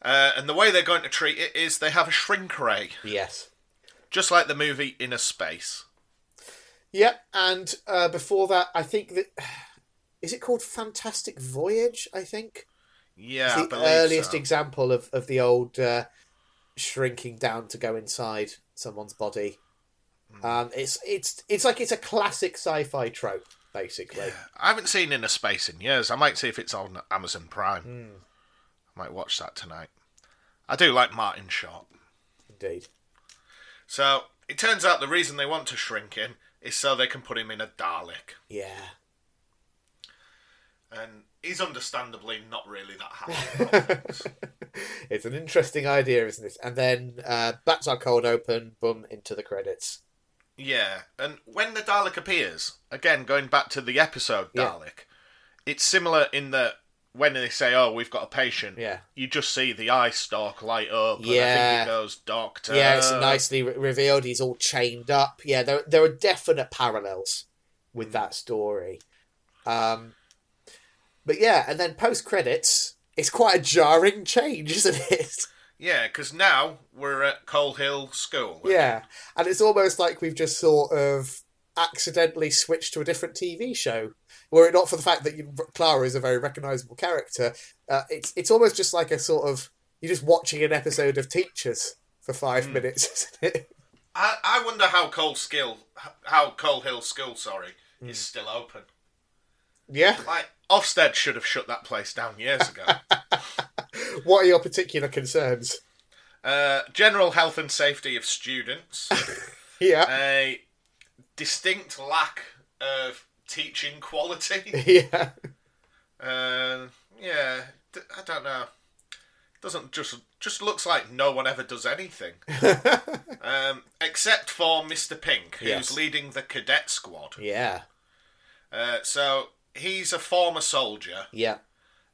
Uh, and the way they're going to treat it is they have a shrink ray, yes. just like the movie Inner Space. Yep, and uh, before that, I think that is it called Fantastic Voyage. I think Yeah, it's the earliest so. example of, of the old uh, shrinking down to go inside someone's body. Hmm. Um, it's it's it's like it's a classic sci-fi trope, basically. I haven't seen Inner Space in years. I might see if it's on Amazon Prime. Hmm. I might watch that tonight. I do like Martin Short. Indeed. So it turns out the reason they want to shrink him is so they can put him in a Dalek. Yeah. And he's understandably not really that happy. it's an interesting idea, isn't it? And then uh, bats are cold open, boom, into the credits. Yeah, and when the Dalek appears, again going back to the episode Yeah. Dalek, it's similar in that when they say, "Oh, we've got a patient," Yeah. you just see the eye stalk light up. And I Yeah. think it goes Doctor. Yeah, it's nicely re- revealed. He's all chained up. Yeah, there there are definite parallels with that story. Um, but yeah, and then post credits, it's quite a jarring change, isn't it? Yeah, because now we're at Coal Hill School. yeah, and it's almost like we've just sort of accidentally switched to a different TV show. Were it not for the fact that you, Clara is a very recognisable character, uh, it's it's almost just like a sort of you're just watching an episode of Teachers for five minutes, isn't it? I, I wonder how Coal Skill, how Coal Hill School, sorry, Hmm. is still open. Yeah. Like Ofsted should have shut that place down years ago. What are your particular concerns? uh, general health and safety of students, Yeah. a distinct lack of teaching quality. yeah. Uh, yeah, d- I don't know. Doesn't just just looks like no one ever does anything, um, except for Mister Pink, who's Yes. leading the cadet squad. Yeah. Uh, so he's a former soldier, Yeah.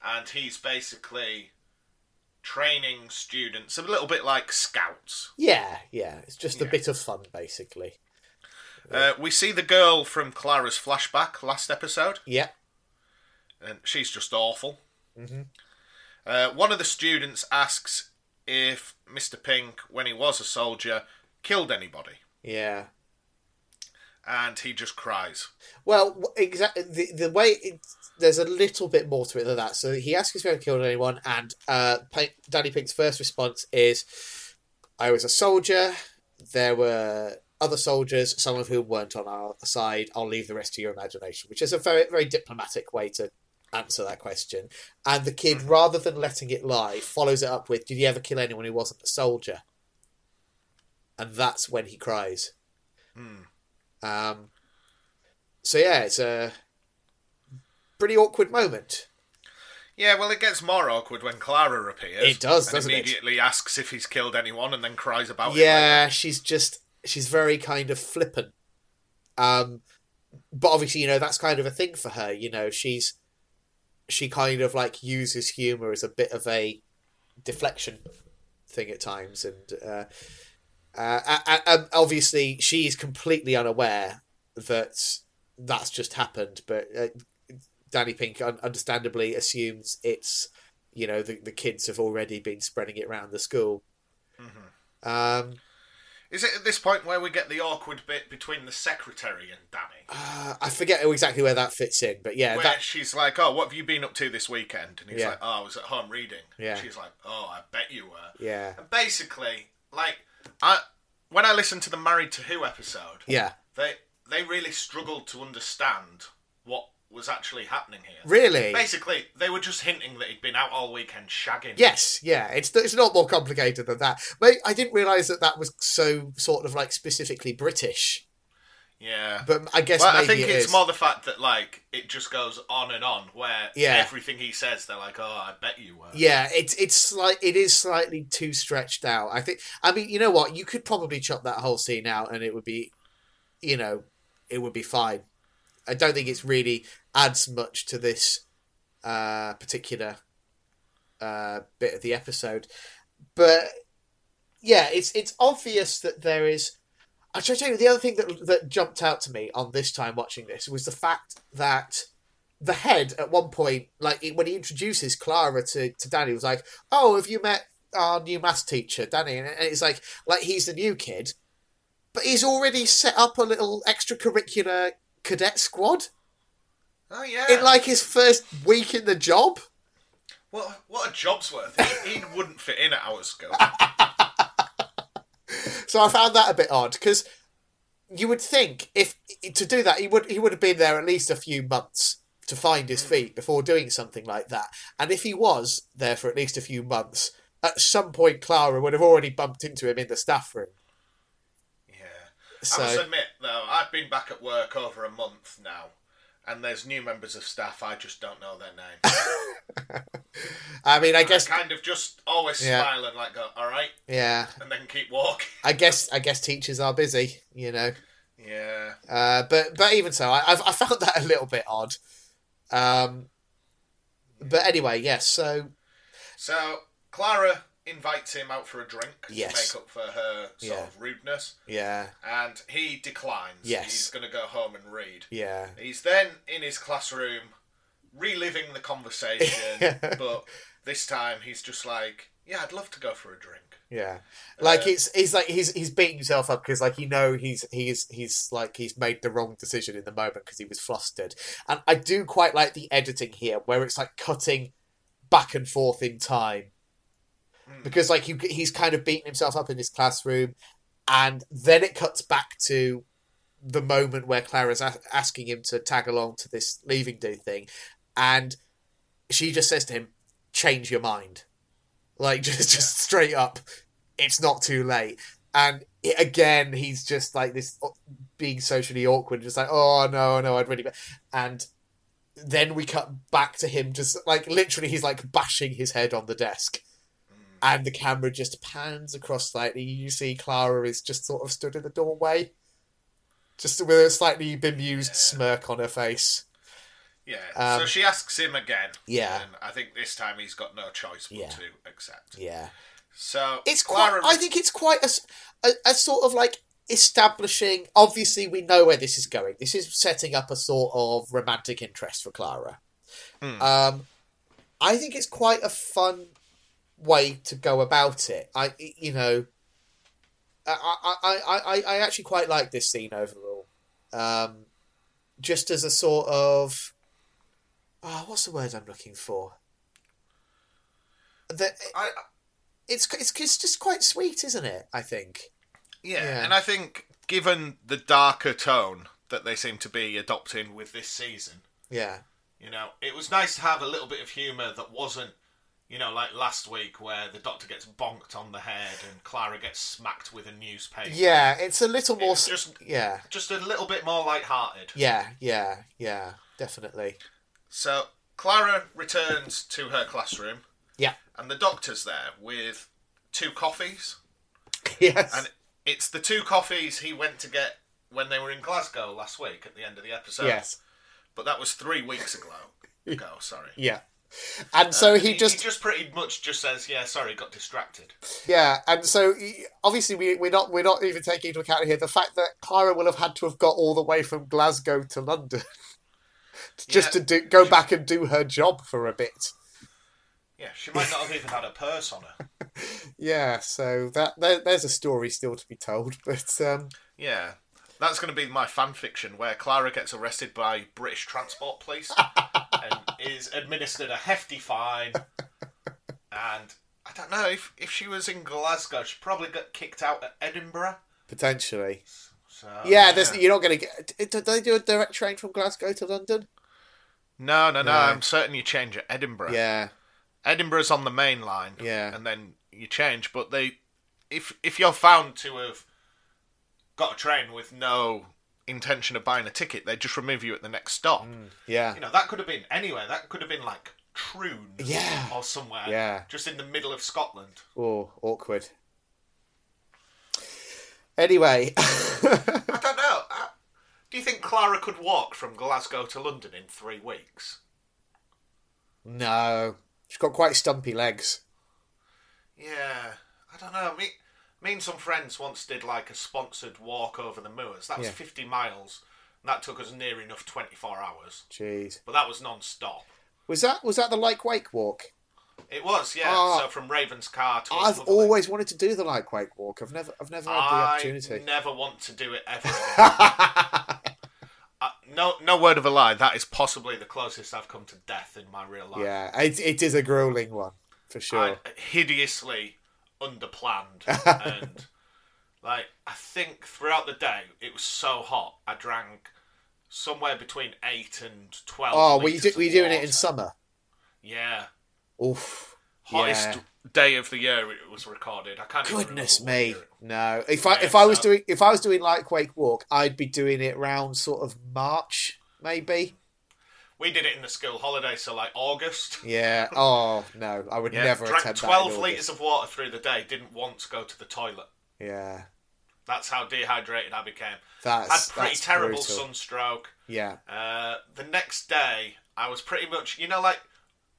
and he's basically training students a little bit like scouts. Yeah. Yeah. It's just a Yeah. bit of fun, basically. Uh, we see the girl from Clara's flashback last episode, Yeah. and she's just awful. Uh, one of the students asks if Mr. Pink, when he was a soldier, killed anybody. Yeah. And he just cries. Well, exactly the the way it, there's a little bit more to it than that. So he asks if he ever killed anyone, and uh, Danny Pink's first response is, "I was a soldier. There were other soldiers, some of whom weren't on our side. I'll leave the rest to your imagination," which is a very very diplomatic way to answer that question. And the kid, rather than letting it lie, follows it up with, "Did you ever kill anyone who wasn't a soldier?" And that's when he cries. Hmm. Um, so yeah, it's a pretty awkward moment. Yeah, well, it gets more awkward when Clara appears. It does, and doesn't it? immediately asks if he's killed anyone, and then cries about it. Yeah, she's just she's very kind of flippant. Um, but obviously, you know that's kind of a thing for her. You know, she's she kind of like uses humor as a bit of a deflection thing at times, and uh, uh, and, and obviously she's completely unaware that that's just happened. But uh, Danny Pink un- understandably assumes it's you know the the kids have already been spreading it around the school. Mm-hmm. Um, Is it at this point where we get the awkward bit between the secretary and Danny? uh, I forget exactly where that fits in, but yeah, where that she's like, "Oh, what have you been up to this weekend?" And he's Yeah. like, "Oh, I was at home reading." Yeah. And she's like, "Oh, I bet you were." yeah, And basically, like, I when I listened to the Married to Who episode, yeah, they they really struggled to understand what was actually happening here. really. Basically, they were just hinting that he'd been out all weekend shagging. Yes, yeah, it's it's not more complicated than that. But I didn't realize that that was so sort of like specifically British. Yeah. But I guess Well, I think it it's is. more the fact that like it just goes on and on, where Yeah. everything he says, they're like, "Oh, I bet you were." Yeah, it's it's like it is slightly too stretched out. I think. I mean, you know what? You could probably chop that whole scene out, and it would be, you know, it would be fine. I don't think it's really adds much to this uh, particular uh, bit of the episode, but yeah, it's it's obvious that there is. I try to tell you the other thing that that jumped out to me on this time watching this was the fact that the head at one point, like when he introduces Clara to, to Danny, was like, "Oh, have you met our new maths teacher, Danny?" And it's like, like he's the new kid, but he's already set up a little extracurricular cadet squad Oh yeah. in like his first week in the job. what what a job's worth. He, he wouldn't fit in at our school. So I found that a bit odd because you would think if to do that he would he would have been there at least a few months to find his hmm. feet before doing something like that. And if he was there for at least a few months, at some point Clara would have already bumped into him in the staff room. Yeah. So I must admit, though, I've been back at work over a month now, and there's new members of staff. I just don't know their name. I mean, I I guess kind of just always Yeah. smile and like go, "All right," yeah, and then keep walking. I guess I guess teachers are busy, you know. Yeah. Uh, but but even so, I I've, I found that a little bit odd. Um, but anyway, yes. so So Clara invites him out for a drink Yes. to make up for her sort Yeah. of rudeness, yeah, and he declines. Yes. He's going to go home and read. yeah, He's then in his classroom reliving the conversation, but this time he's just like, "Yeah, I'd love to go for a drink." yeah. Like Uh, it's it's like he's he's beating himself up because like you know he's he's he's like he's made the wrong decision in the moment because he was flustered. And I do quite like the editing here where it's like cutting back and forth in time Mm. because like you, he's kind of beating himself up in his classroom, and then it cuts back to the moment where Clara's a- asking him to tag along to this leaving do thing, and she just says to him, "Change your mind," like just just straight up. It's not too late, and it, again he's just like this uh, being socially awkward, just like, "Oh no, no, I'd really," be-" and then we cut back to him just like literally he's like bashing his head on the desk and the camera just pans across slightly. You see Clara is just sort of stood in the doorway, just with a slightly bemused smirk on her face. Yeah. Um, so she asks him again. Yeah. And I think this time he's got no choice but Yeah. to accept. Yeah, So it's Clara. quite. I think it's quite a a sort of like establishing. Obviously, we know where this is going. This is setting up a sort of romantic interest for Clara. Hmm. Um, I think it's quite a fun way to go about it. I, you know, I, I, I, I, I actually quite like this scene overall. um, just as a sort of oh, what's the word I'm looking for? That I, it's it's it's just quite sweet, isn't it? I think. yeah, Yeah. and I think given the darker tone that they seem to be adopting with this season, Yeah. you know, it was nice to have a little bit of humour that wasn't, you know, like last week where the Doctor gets bonked on the head and Clara gets smacked with a newspaper. Yeah, it's a little more. It's just- yeah, Just a little bit more light-hearted. yeah, yeah, yeah, definitely. So Clara returns to her classroom, Yeah. and the Doctor's there with two coffees. Yes. And it's the two coffees he went to get when they were in Glasgow last week at the end of the episode. yes. But that was three weeks ago. Ago, sorry. Yeah. And so Uh, he just he just pretty much just says, "Yeah, sorry, got distracted." Yeah, and so he- obviously we, we're not we're not even taking into account here the fact that Clara will have had to have got all the way from Glasgow to London just Yeah. to do, go back and do her job for a bit. Yeah, she might not have even had a purse on her. Yeah, so that there, there's a story still to be told, but um, Yeah, that's going to be my fan fiction where Clara gets arrested by British Transport Police and is administered a hefty fine. And I don't know if if she was in Glasgow, she'd probably got kicked out at Edinburgh. potentially, So yeah, there's you're not going to get. Did they do a direct train from Glasgow to London? No, no, no, No. I'm certain you change at Edinburgh. Yeah, Edinburgh's on the main line. Yeah. And then you change, but they if if you're found to have got a train with no intention of buying a ticket, they just remove you at the next stop. Mm, yeah, You know, that could have been anywhere. That could have been like Troon Yeah. or somewhere. Yeah. Just in the middle of Scotland. oh, awkward. Anyway, I don't know. Do you think Clara could walk from Glasgow to London in three weeks? no, she's got quite stumpy legs. Yeah, I don't know. Me, me and some friends once did like a sponsored walk over the moors. That was Yeah. 50 miles, and that took us near enough 24 hours. Jeez, But that was non-stop. was that was that the Lyke Wake walk? It was, yeah. Oh. so from Ravenscar to I've always wanted to do the Lyke Wake walk. I've never, I've never had the I opportunity. never want to do it ever again. Uh, no, no word of a lie. That is possibly the closest I've come to death in my real life. yeah, it, it is a grueling one for sure. I, hideously underplanned, and like I think throughout the day it was so hot. I drank somewhere between eight and twelve. oh, were you, do, were you doing it in summer? Yeah, Oof. hottest Yeah. day of the year it was recorded. I can't. Goodness me, no. If I Yeah, if I was so- doing if I was doing Lyke Wake walk, I'd be doing it round sort of March, maybe. We did it in the school holiday, so like August. Yeah. Oh no, I would Yeah, never drank attempt twelve litres of water through the day. Didn't once go to the toilet. Yeah. That's how dehydrated I became. That's Had pretty that's terrible brutal. sunstroke. Yeah. Uh, the next day, I was pretty much, you know, like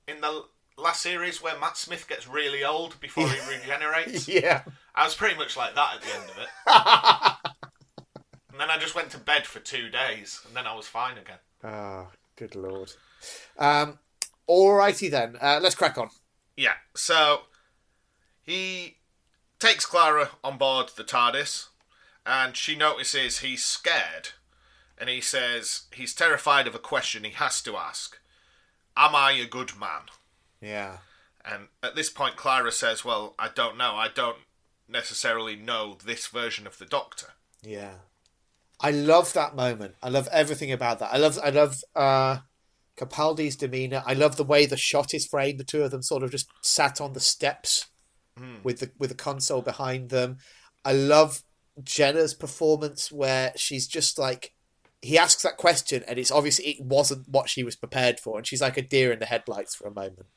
in the last series where Matt Smith gets really old before he regenerates. Yeah. I was pretty much like that at the end of it. and then I just went to bed for two days, and then I was fine again. Oh, good lord. Um, alrighty then. Uh, let's crack on. Yeah, so he takes Clara on board the TARDIS, and she notices he's scared, and he says he's terrified of a question he has to ask Am I a good man? Yeah. And at this point, Clara says, Well, I don't know. I don't necessarily know this version of the Doctor. Yeah. I love that moment. I love everything about that. I love I love uh Capaldi's demeanor. I love the way the shot is framed. The two of them sort of just sat on the steps with the with the console behind them. I love Jenna's performance where she's just like he asks that question and it's obviously it wasn't what she was prepared for and she's like a deer in the headlights for a moment.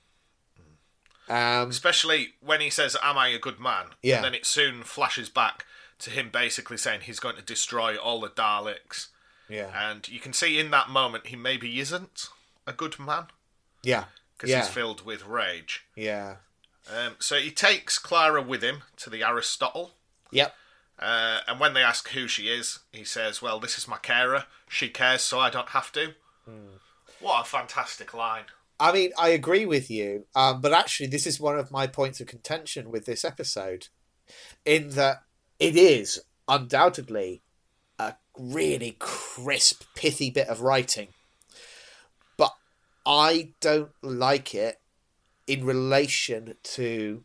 Um Especially when he says, Am I a good man? Yeah. And then it soon flashes back to him basically saying he's going to destroy all the Daleks. yeah. And you can see in that moment he maybe isn't a good man Yeah. because Yeah. he's filled with rage. Yeah. Um, so he takes Clara with him to the Aristotle. Yep. Uh, and when they ask who she is, he says, Well, this is my carer. She cares, so I don't have to. Hmm. What a fantastic line. I mean, I agree with you, um, but actually, this is one of my points of contention with this episode, in that it is undoubtedly a really crisp, pithy bit of writing. But I don't like it in relation to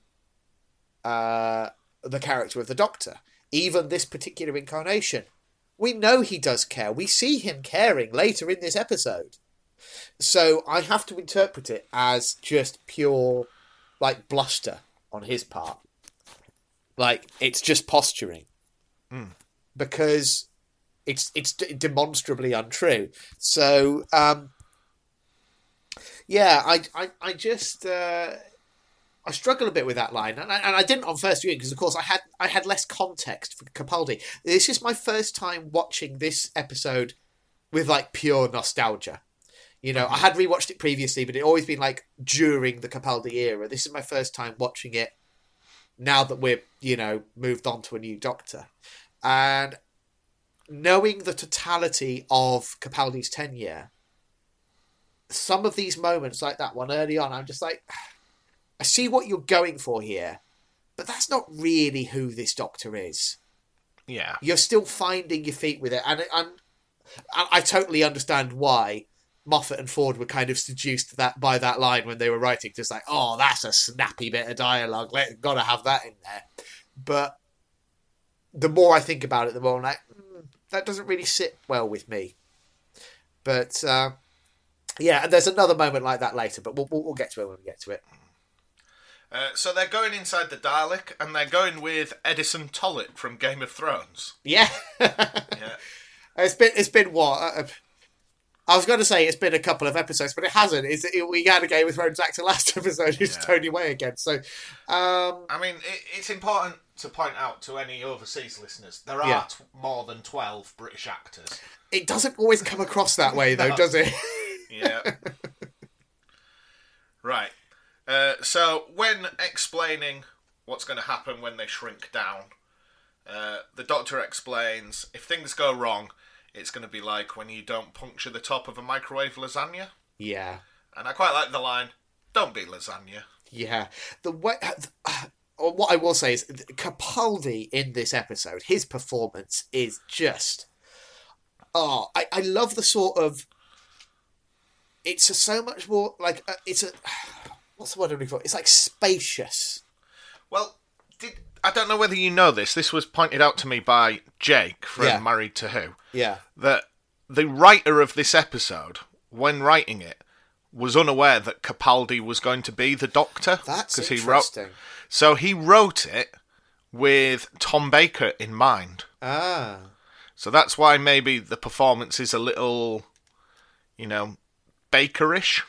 uh, the character of the Doctor. Even this particular incarnation. We know he does care. We see him caring later in this episode. So I have to interpret it as just pure, like, bluster on his part. Like, it's just posturing. Mm. Because it's it's demonstrably untrue. So, um, yeah, I, I, I just. Uh, I struggle a bit with that line, and I, and I didn't on first viewing because, of course, I had I had less context for Capaldi. This is my first time watching this episode with like pure nostalgia. You know, I had rewatched it previously, but it always been like during the Capaldi era. This is my first time watching it now that we're you know moved on to a new Doctor, and knowing the totality of Capaldi's tenure, some of these moments like that one early on, I'm just like. I see what you're going for here, but that's not really who this doctor is. Yeah, you're still finding your feet with it, and and, I totally understand why Moffat and Ford were kind of seduced that by that line when they were writing, just like, oh, that's a snappy bit of dialogue. Let gotta have that in there. But the more I think about it, the more I'm like, mm, that doesn't really sit well with me. But uh, yeah, and there's another moment like that later, but we'll, we'll, we'll get to it when we get to it. Uh, so they're going inside the Dalek, and they're going with Eddison Tollett from Game of Thrones. Yeah, yeah. It's been it's been what uh, uh, I was going to say it's been a couple of episodes, but it hasn't. It's, it, we had a Game of Thrones actor last episode who's yeah. Tony Way again. So, um, I mean, it, it's important to point out to any overseas listeners there are yeah. t- more than twelve British actors. It doesn't always come across that way, though, no. does it? yeah. right. Uh, so, when explaining what's going to happen when they shrink down, uh, the doctor explains if things go wrong, it's going to be like when you don't puncture the top of a microwave lasagna. Yeah. And I quite like the line, don't be lasagna. Yeah. The way. Uh, what I will say is Capaldi in this episode, his performance is just. Oh, I, I love the sort of. It's a, so much more like uh, it's a what's the word I'm looking for? It's like spacious. Well, did I don't know whether you know this. This was pointed out to me by Jake from yeah. Married to Who. Yeah. That the writer of this episode, when writing it, was unaware that Capaldi was going to be the Doctor. That's interesting. He wrote, so he wrote it with Tom Baker in mind. Ah. So that's why maybe the performance is a little, you know, Bakerish.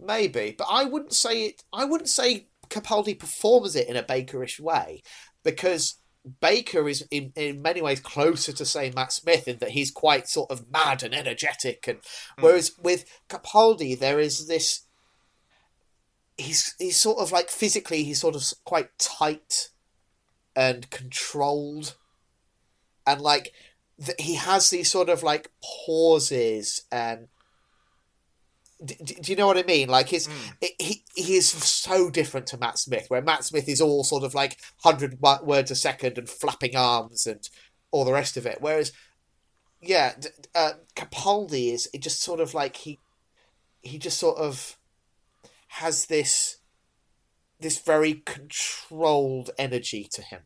Maybe, but I wouldn't say it. I wouldn't say Capaldi performs it in a Bakerish way because Baker is in, in many ways closer to say Matt Smith in that he's quite sort of mad and energetic, and mm. whereas with Capaldi there is this. He's he's sort of like physically he's sort of quite tight and controlled, and like he has these sort of like pauses and do, do, you know what I mean? Like his, mm. he he is so different to Matt Smith, where Matt Smith is all sort of like hundred words a second and flapping arms and all the rest of it. Whereas, yeah, uh, Capaldi is it just sort of like he he just sort of has this this very controlled energy to him.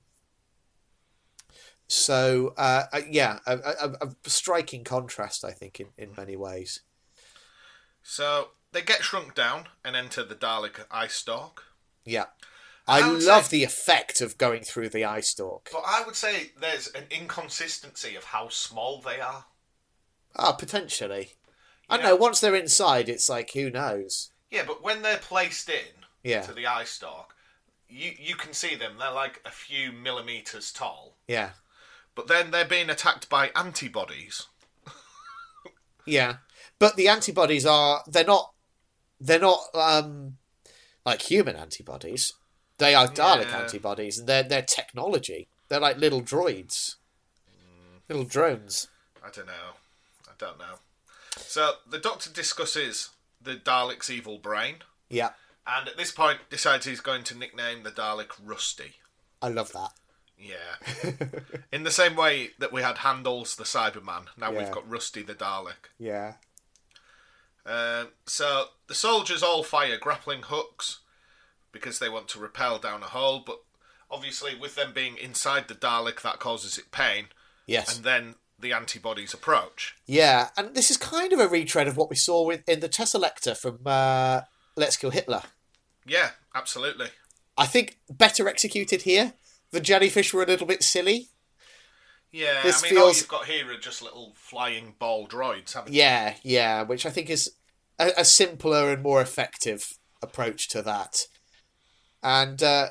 So uh, uh yeah, a, a, a striking contrast, I think, in, in many ways. So they get shrunk down and enter the Dalek eye stalk. Yeah. I, I love say, the effect of going through the eye stalk. But I would say there's an inconsistency of how small they are. Ah, potentially. I don't know. Once they're inside, it's like who knows. Yeah, but when they're placed in yeah. to the eye stalk, you you can see them. They're like a few millimeters tall. Yeah. But then they're being attacked by antibodies. yeah but the antibodies are they're not they're not um, like human antibodies. They are Dalek yeah. antibodies, and they're they're technology. They're like little droids, mm. little drones. I don't know. I don't know. So the Doctor discusses the Dalek's evil brain. Yeah. And at this point, decides he's going to nickname the Dalek Rusty. I love that. Yeah. In the same way that we had Handles the Cyberman, now Yeah. we've got Rusty the Dalek. Yeah. Um, so the soldiers all fire grappling hooks because they want to rappel down a hole, but obviously with them being inside the Dalek, that causes it pain, Yes. and then the antibodies approach. Yeah, and this is kind of a retread of what we saw with in the Teselecta from uh, Let's Kill Hitler. Yeah, absolutely. I think better executed here. The jellyfish were a little bit silly. Yeah, This I mean, all you've got here are just little flying ball droids, haven't you? Yeah, yeah, which I think is a, a simpler and more effective approach to that. And uh,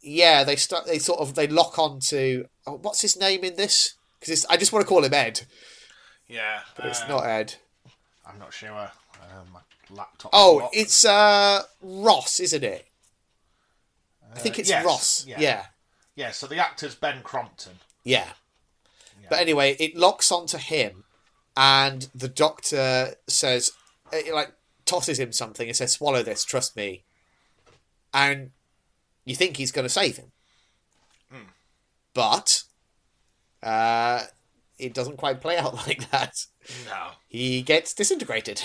yeah, they start. They sort of they lock on to oh, what's his name in this? Because I just want to call him Ed, Yeah, but it's uh, not Ed. I'm not sure. Uh, my laptop. Oh, locked. it's uh, Ross, isn't it? I think Uh, it's yes, Ross. yeah. yeah. yeah. So the actor's Ben Crompton. Yeah. But anyway, it locks onto him, and the doctor says, it, like, tosses him something and says, "Swallow this, trust me." And you think he's going to save him, but uh, it doesn't quite play out like that. No. He gets disintegrated.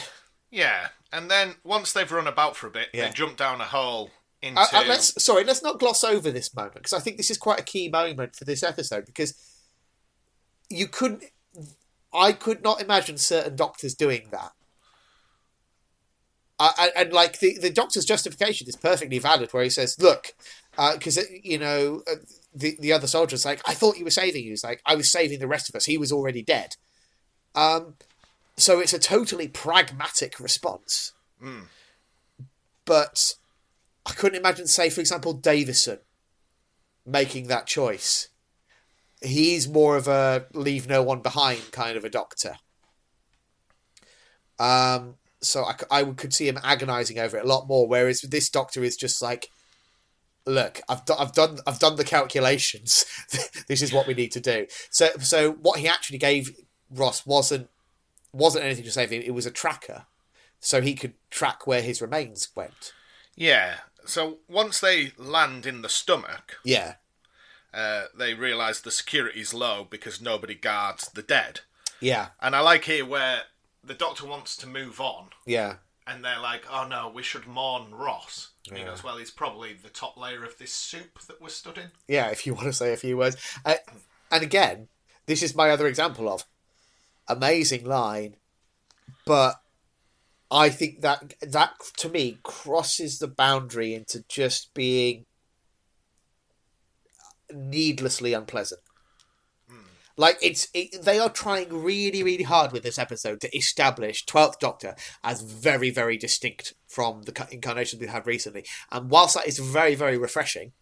Yeah, and then once they've run about for a bit, Yeah. they jump down a hole into. Uh, uh, let's sorry, let's not gloss over this moment because I think this is quite a key moment for this episode because you couldn't. I could not imagine certain doctors doing that. I, I, and like the, the doctor's justification is perfectly valid, where he says, "Look, because you know uh, the the other soldier's like, I thought you were saving you. He's like, I was saving the rest of us. He was already dead." Um, so it's a totally pragmatic response. But I couldn't imagine, say, for example, Davison making that choice. He's more of a leave no one behind kind of a doctor. Um, so I, would- could see him agonizing over it a lot more. Whereas this doctor is just like, look, I've, do- I've done I've done the calculations. this is what we need to do. So so what he actually gave Ross wasn't wasn't anything to save him. It was a tracker, so he could track where his remains went. Yeah. So once they land in the stomach, Yeah, uh, they realise the security's low because nobody guards the dead. yeah, And I like here where the doctor wants to move on, yeah. and they're like, "Oh no, we should mourn Ross." And he goes, "Well, he's probably the top layer of this soup that we're stood in." yeah, if you want to say a few words. Uh, and again, this is my other example of amazing line, but I think that that to me crosses the boundary into just being needlessly unpleasant. Like it's it, they are trying really really hard with this episode to establish Twelfth Doctor as very very distinct from the incarnations we've had recently, and whilst that is very very refreshing,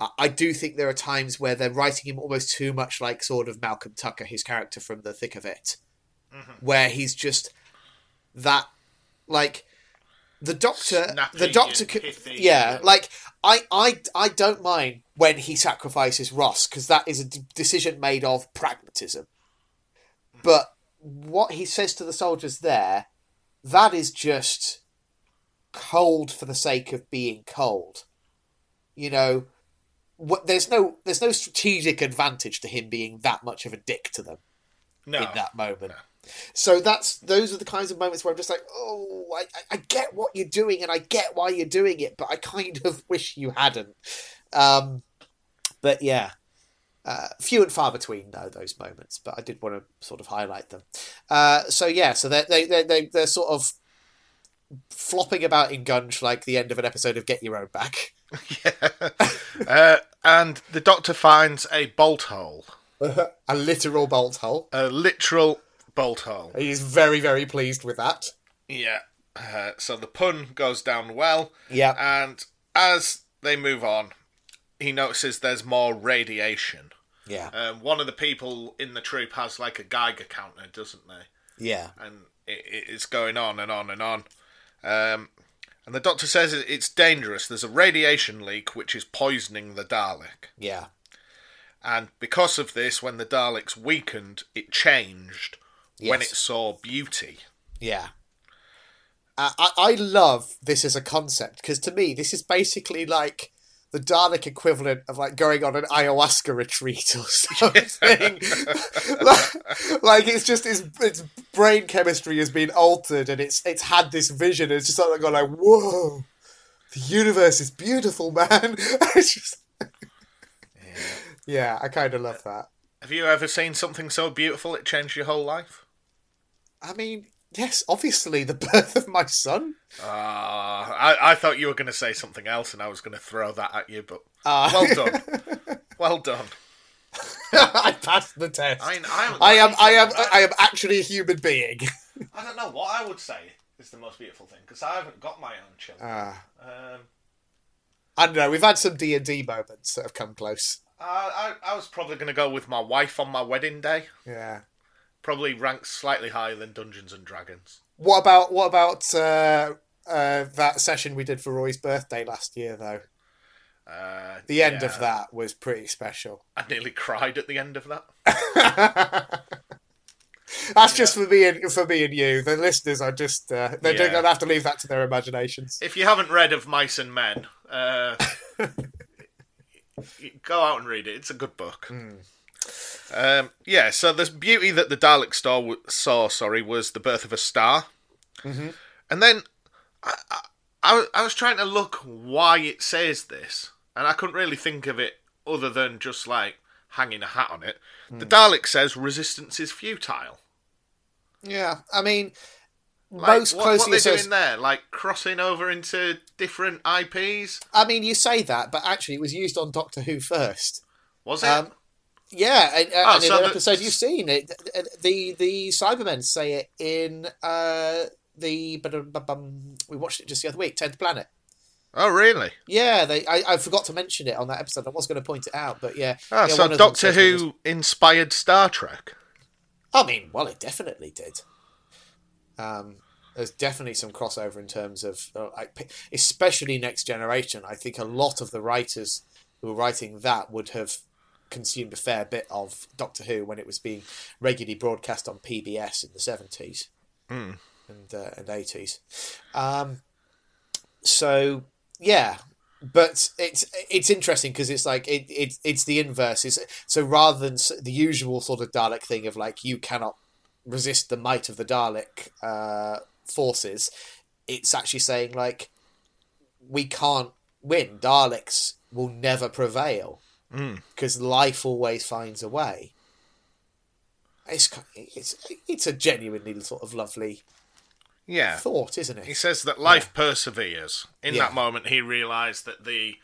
I- I do think there are times where they're writing him almost too much like sort of Malcolm Tucker, his character from The Thick of It, mm-hmm. where he's just that like the doctor Snappy the doctor could, yeah like I, I i don't mind when he sacrifices ross because that is a d- decision made of pragmatism but what he says to the soldiers there that is just cold for the sake of being cold you know what, there's no there's no strategic advantage to him being that much of a dick to them No. in that moment. So that's those are the kinds of moments where I'm just like, oh, I- I get what you're doing and I get why you're doing it, but I kind of wish you hadn't. Um, but yeah, uh, few and far between though those moments. But I did want to sort of highlight them. Uh, so yeah, so they they they they they're sort of flopping about in Gunge like the end of an episode of Get Your Own Back. uh, and the doctor finds a bolt hole, a literal bolt hole. a literal bolt hole. He's very very pleased with that. Yeah. Uh, so the pun goes down well, Yeah. and as they move on, he notices there's more radiation. Yeah. Um, one of the people in the troop has like a Geiger counter, doesn't they? Yeah. And it, it- it's going on and on and on. Um, and the doctor says it's dangerous. There's a radiation leak which is poisoning the Dalek. Yeah. And because of this, when the Daleks weakened, it changed when it saw beauty. Yeah. Uh, I, I love this as a concept because to me, this is basically like the Dalek equivalent of like going on an ayahuasca retreat or something. like, like, it's just its its brain chemistry has been altered, and it's it's had this vision. And it's just like going like, whoa, the universe is beautiful, man. it's just, Yeah. yeah, I kind of love that. Have you ever seen something so beautiful it changed your whole life? I mean, yes, obviously the birth of my son. Ah, I, I thought you were going to say something else, and I was going to throw that at you. But Uh, well done, well done. I passed the test. I, I, I am, I am, I am actually a human being. I don't know what I would say is the most beautiful thing because I haven't got my own children. Ah. Um, I don't know. We've had some D and D moments that have come close. I, I, I was probably going to go with my wife on my wedding day. Yeah. Probably ranks slightly higher than Dungeons and Dragons. What about what about uh, uh, that session we did for Roy's birthday last year? Though Uh, the end yeah. of that was pretty special. I nearly cried at the end of that. That's just for me and for me and you. The listeners are just uh, they're Yeah. going to have to leave that to their imaginations. If you haven't read of Mice and Men, uh, go out and read it. It's a good book. Um, yeah, so the beauty that the Dalek saw, saw sorry, was the birth of a star. Mhm. And then I, I, I was- trying to look why it says this, and I couldn't really think of it other than just like hanging a hat on it. The Dalek says resistance is futile. Yeah, I mean, Like, most what, what closely they associated. doing there? Like crossing over into different IPs? I mean, you say that, but actually, it was used on Doctor Who first. Was it? Um, yeah, and, uh, Oh, and in an the- episode you've seen it, the the Cybermen say it in uh, the we watched it just the other week, Tenth Planet. oh, really? Yeah, they. I, I forgot to mention it on that episode. I was going to point it out, but yeah. Ah, yeah, so Doctor Who inspired Star Trek. I mean, well, it definitely did. Um, there's definitely some crossover in terms of, uh, especially Next Generation. I think a lot of the writers who were writing that would have consumed a fair bit of Doctor Who when it was being regularly broadcast on PBS in the seventies Mm. and uh, and eighties. Um, so yeah, but it's it's interesting because it's like it, it it's the inverse. It's, so rather than the usual sort of Dalek thing of like you cannot resist the might of the Dalek uh, forces, it's actually saying like we can't win. Daleks will never prevail Mm. because life always finds a way. It's it's it's a genuinely sort of lovely Yeah. thought, isn't it? He says that life perseveres. In Yeah. that moment, he realised that the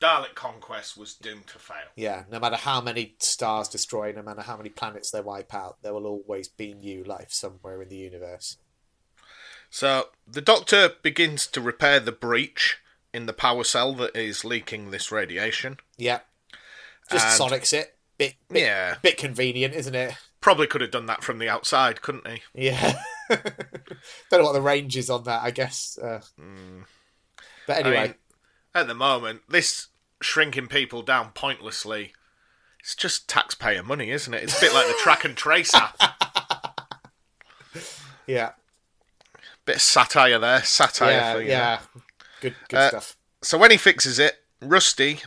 Dalek conquest was doomed to fail. Yeah, no matter how many stars destroy, no matter how many planets they wipe out, there will always be new life somewhere in the universe. So the Doctor begins to repair the breach in the power cell that is leaking this radiation. Yeah, just And- sonics it. Bit, bit, Yeah. bit convenient, isn't it? Probably could have done that from the outside, couldn't he? Yeah. Don't know what the range is on that. I guess. Uh, But I anyway, mean, at the moment, this shrinking people down pointlessly, it's just taxpayer money, isn't it? It's a bit like the track and trace app. yeah, Bit of satire there, satire yeah, for you. yeah. Good, good Uh, stuff. So when he fixes it, Rusty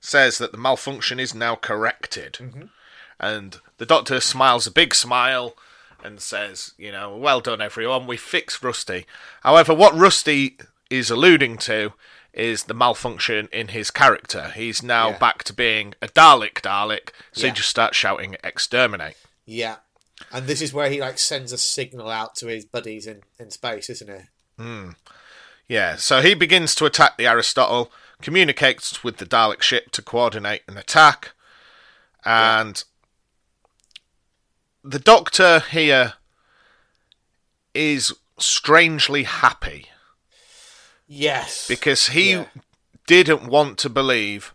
says that the malfunction is now corrected. Mm-hmm. And the doctor smiles a big smile and says, you know, well done everyone, we fixed Rusty. However, what Rusty is alluding to is the malfunction in his character. He's now Yeah. back to being a Dalek Dalek, so Yeah. he just starts shouting exterminate. Yeah, and this is where he like sends a signal out to his buddies in, in space, isn't it? Yeah, so he begins to attack the Aristotle, communicates with the Dalek ship to coordinate an attack, and the Doctor here is strangely happy Yes. because he Yeah. didn't want to believe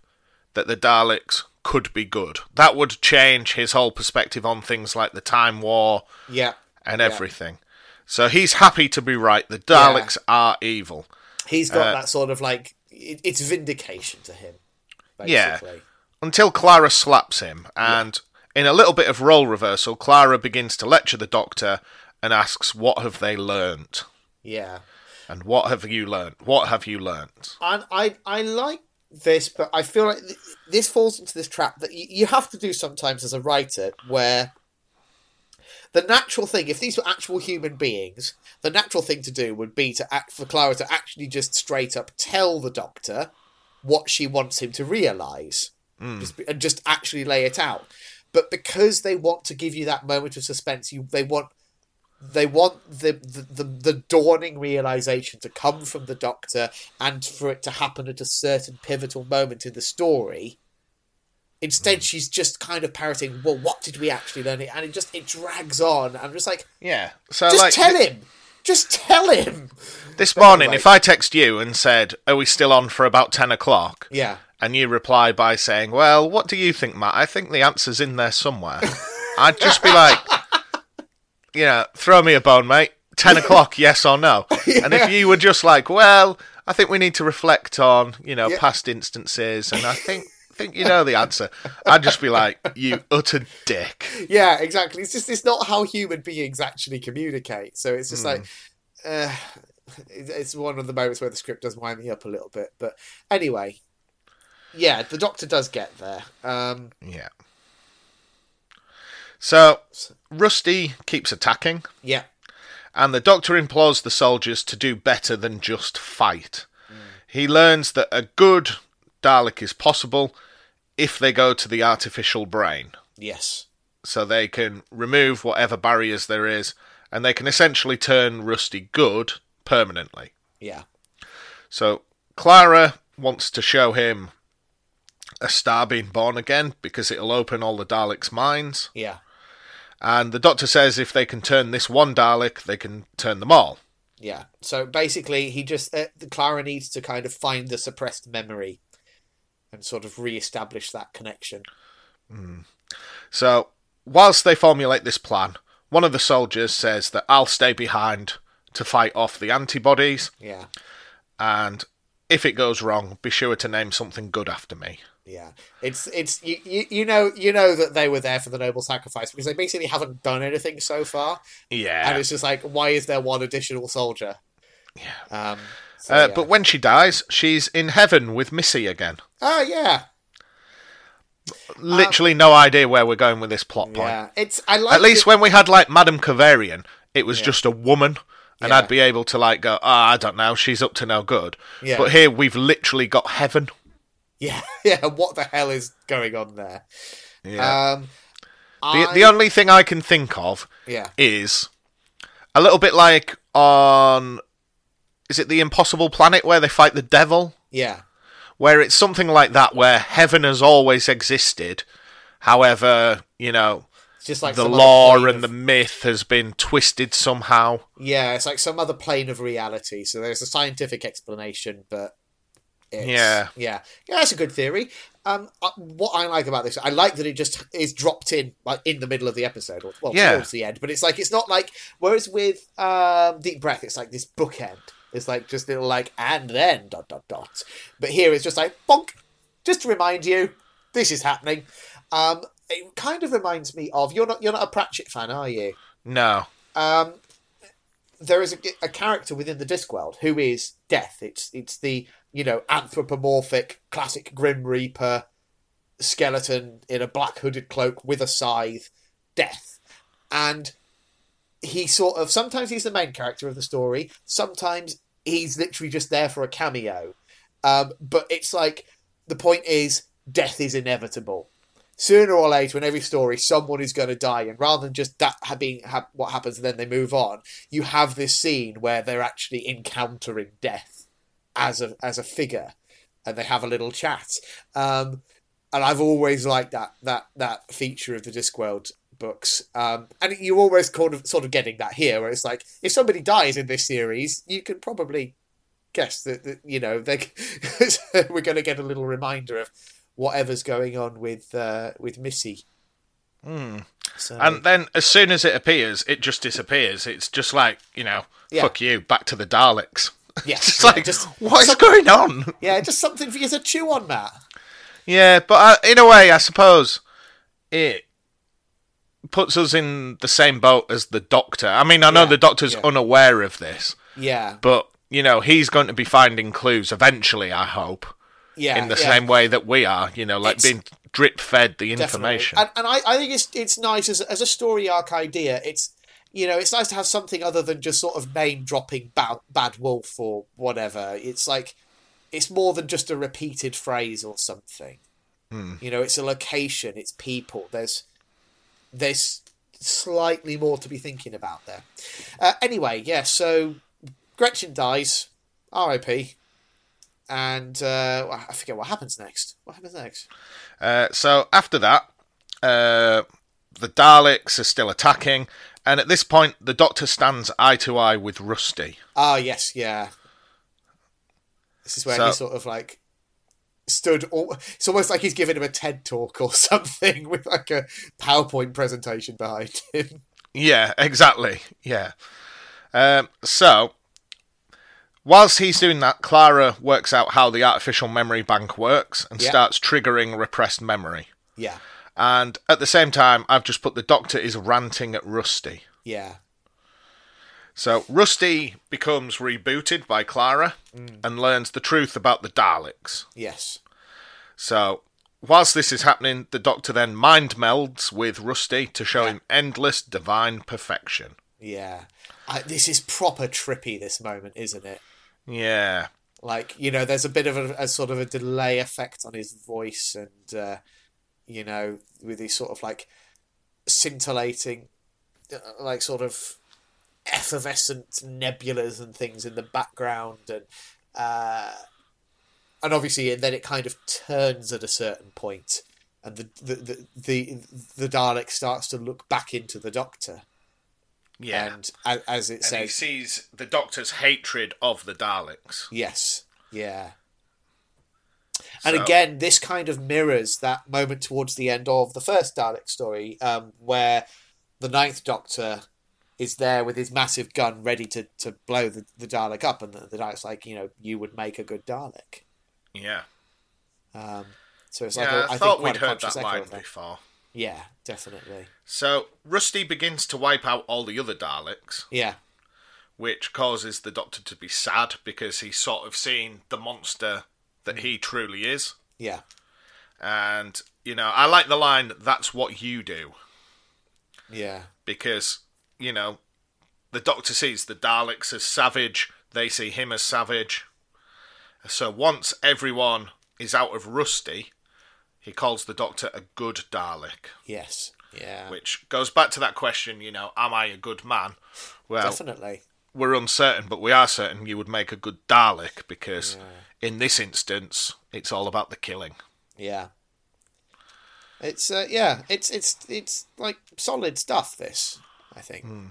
that the Daleks could be good. That would change his whole perspective on things like the Time War yeah. and Yeah. everything. So he's happy to be right. The Daleks are evil. He's got Uh, that sort of like it, it's vindication to him. Yeah. Until Clara slaps him, and in a little bit of role reversal, Clara begins to lecture the Doctor and asks, "What have they learnt? Yeah. And what have you learnt? What have you learnt?" And I I like this, but I feel like th- this falls into this trap that you, you have to do sometimes as a writer, where the natural thing, if these were actual human beings, the natural thing to do would be to act for Clara to actually just straight up tell the Doctor what she wants him to realize, hmm. just, and just actually lay it out. But because they want to give you that moment of suspense, you they want they want the, the, the, the dawning realization to come from the doctor and for it to happen at a certain pivotal moment in the story instead mm. she's just kind of parroting well what did we actually learn and it just it drags on i'm just like Yeah. So just like tell th- him just tell him this morning, if I text you and said, "Are we still on for about ten o'clock?" yeah and you reply by saying, "Well, what do you think, Matt? I think the answer's in there somewhere." I'd just be like, "You know, throw me a bone, mate. Ten o'clock, yes or no?" And if you were just like, "Well, I think we need to reflect on, you know, Yeah. past instances, and I think." Think you know the answer. I'd just be like, "You utter dick." yeah exactly it's just it's not how human beings actually communicate so it's just like uh, it's one of the moments where the script does wind me up a little bit but anyway yeah the doctor does get there um Yeah. So Rusty keeps attacking. yeah and the doctor implores the soldiers to do better than just fight. He learns that a good Dalek is possible if they go to the artificial brain, yes so they can remove whatever barriers there is, and they can essentially turn Rusty good permanently. yeah So Clara wants to show him a star being born again because it'll open all the Daleks' minds. yeah And the doctor says if they can turn this one Dalek, they can turn them all. Yeah. So basically, he just uh, Clara needs to kind of find the suppressed memory and sort of re-establish that connection. So, whilst they formulate this plan, one of the soldiers says that I'll stay behind to fight off the antibodies, Yeah. and if it goes wrong, be sure to name something good after me. Yeah. It's it's you, you you know you know that they were there for the noble sacrifice because they basically haven't done anything so far, Yeah, and it's just like why is there one additional soldier? Yeah. Um. So, Uh, yeah. But when she dies, she's in heaven with Missy again. oh yeah, Literally no idea where we're going with this plot point. yeah. It's I like At least it- when we had like Madame Kovarian, it was Yeah. just a woman, and Yeah. I'd be able to like go, ah, I don't know, she's up to no good. Yeah. But here we've literally got heaven. yeah yeah. What the hell is going on there? Yeah. Um. the, I- the only thing I can think of yeah is a little bit like on is it the impossible planet where they fight the devil yeah where it's something like that where heaven has always existed however you know it's just like the lore and of- the myth has been twisted somehow Yeah, it's like some other plane of reality. So there's a scientific explanation, but it's, Yeah. yeah, yeah. That's a good theory. Um, uh, what I like about this, I like that it just is dropped in like in the middle of the episode, or well, Yeah. towards the end. But it's like it's not like whereas with um, Deep Breath, it's like this bookend. It's like just little like and then dot dot dot. But here it's just like bonk, just to remind you this is happening. Um, it kind of reminds me of you're not you're not a Pratchett fan, are you? no um, there is a, a character within the Discworld who is Death. It's it's the you know anthropomorphic classic Grim Reaper skeleton in a black hooded cloak with a scythe, Death, and he sort of sometimes he's the main character of the story. Sometimes he's literally just there for a cameo. Um, but it's like the point is death is inevitable sooner or later in every story someone is going to die and rather than just that ha- being ha- what happens and then they move on you have this scene where they're actually encountering death as a as a figure and they have a little chat um and i've always liked that that that feature of the discworld books um and you're always kind of sort of getting that here where it's like if somebody dies in this series you can probably guess that, that you know they we're going to get a little reminder of whatever's going on with uh, with Missy. So, and then as soon as it appears it just disappears it's just like you know Yeah. fuck you back to the daleks yeah, it's yeah, like just what is going on yeah, just something for you to chew on, Matt. Yeah, but uh, in a way, I suppose it puts us in the same boat as the Doctor. I mean, I know Yeah, the Doctor's yeah. unaware of this, Yeah, but you know he's going to be finding clues eventually. I hope. Yeah, in the yeah. same way that we are. You know, like It's- being drip fed the Definitely. information. And, and I, I think it's it's nice as as a story arc idea. It's you know it's nice to have something other than just sort of name dropping bad bad wolf or whatever. It's like it's more than just a repeated phrase or something. Hmm. You know, it's a location, it's people. There's there's slightly more to be thinking about there. Uh, anyway, yeah. So Gretchen dies, R.I.P. And uh, I forget what happens next. What happens next? Uh, so after that, uh, the Daleks are still attacking, and at this point, the Doctor stands eye to eye with Rusty. Ah, yes, yeah. This is where So- he sort of like stood. All, it's almost like he's giving him a TED talk or something with like a PowerPoint presentation behind him. Yeah, exactly. Yeah. Um, so, whilst he's doing that, Clara works out how the artificial memory bank works and Yeah. starts triggering repressed memory. Yeah, And at the same time, I've just put the Doctor is ranting at Rusty. yeah, So Rusty becomes rebooted by Clara and learns the truth about the Daleks. yes, So whilst this is happening, the Doctor then mind melds with Rusty to show Yeah. him endless divine perfection. yeah. I, this is proper trippy. This moment, isn't it? Yeah. Like you know, there's a bit of a, a sort of a delay effect on his voice, and uh, you know, with these sort of like scintillating, uh, like sort of effervescent nebulas and things in the background, and uh, and obviously, and then it kind of turns at a certain point, and the the the the, the Dalek starts to look back into the Doctor, Yeah. and as, as it and he says, sees the Doctor's hatred of the Daleks. Yes. Yeah. And So- again, this kind of mirrors that moment towards the end of the first Dalek story, um, where the Ninth Doctor is there with his massive gun ready to, to blow the, the Dalek up, and the, the Dalek's like, you know, you would make a good Dalek. Yeah. Um, so it's like, yeah, a, I, I, think thought we'd heard that line before. Yeah, definitely. So Rusty begins to wipe out all the other Daleks, Yeah, which causes the Doctor to be sad because he's sort of seen the monster that he truly is. yeah, And, you know, I like the line, that's what you do. yeah, because you know the Doctor sees the Daleks as savage, they see him as savage. So once everyone is out of Rusty, he calls the Doctor a good Dalek, yes, yeah, which goes back to that question, you know, am I a good man? Well, definitely. we're uncertain, but we are certain you would make a good Dalek because in this instance, it's all about the killing. Yeah. It's uh, yeah, it's it's it's like solid stuff. This, I think. Hmm.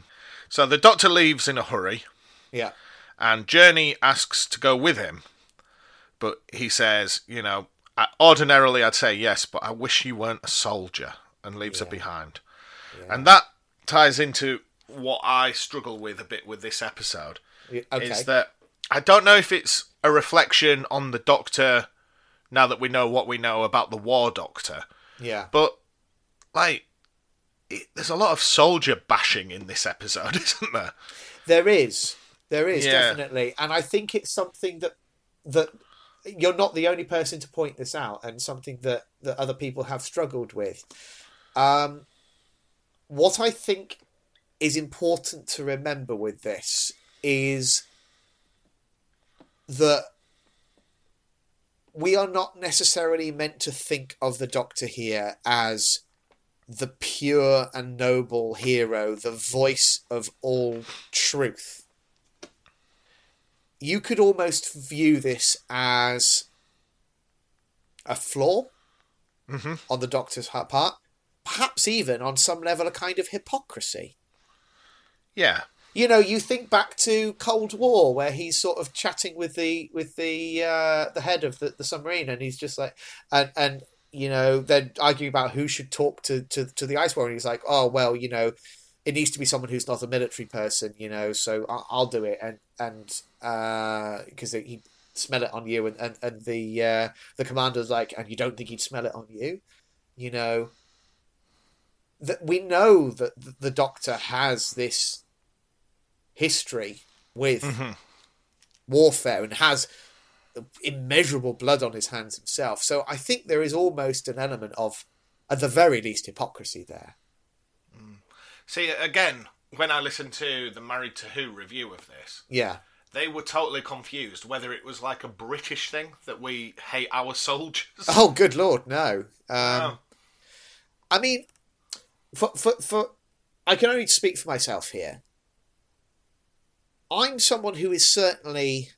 So the Doctor leaves in a hurry. Yeah, and Journey asks to go with him, but he says, you know, I, ordinarily I'd say yes, but I wish you weren't a soldier, and leaves her behind. And that ties into what I struggle with a bit with this episode Yeah, okay. is that I don't know if it's a reflection on the Doctor now that we know what we know about the War Doctor, yeah, but like. It, there's a lot of soldier bashing in this episode, isn't there? there is, there is Yeah. definitely, and I think it's something that that you're not the only person to point this out, and something that that other people have struggled with. Um, what I think is important to remember with this is that we are not necessarily meant to think of the Doctor here as the pure and noble hero, the voice of all truth. You could almost view this as a flaw on the Doctor's part, perhaps even on some level a kind of hypocrisy. Yeah, You know, you think back to Cold War, where he's sort of chatting with the with the uh, the head of the, the submarine, and he's just like, and and you know, they're arguing about who should talk to to to the ice war, and he's like, oh well, you know, it needs to be someone who's not a military person, you know, so I'll, I'll do it, and and uh, because he smell it on you, and and and the uh, the commander's like, and you don't think he'd smell it on you, you know. That we know that the Doctor has this history with warfare and has immeasurable blood on his hands himself. So I think there is almost an element of, at the very least, hypocrisy there. See, again, when I listened to the Married to Who review of this, Yeah. they were totally confused whether it was like a British thing that we hate our soldiers. Oh, good lord, no. Um, Oh. I mean, for, for for I can only speak for myself here. I'm someone who is certainly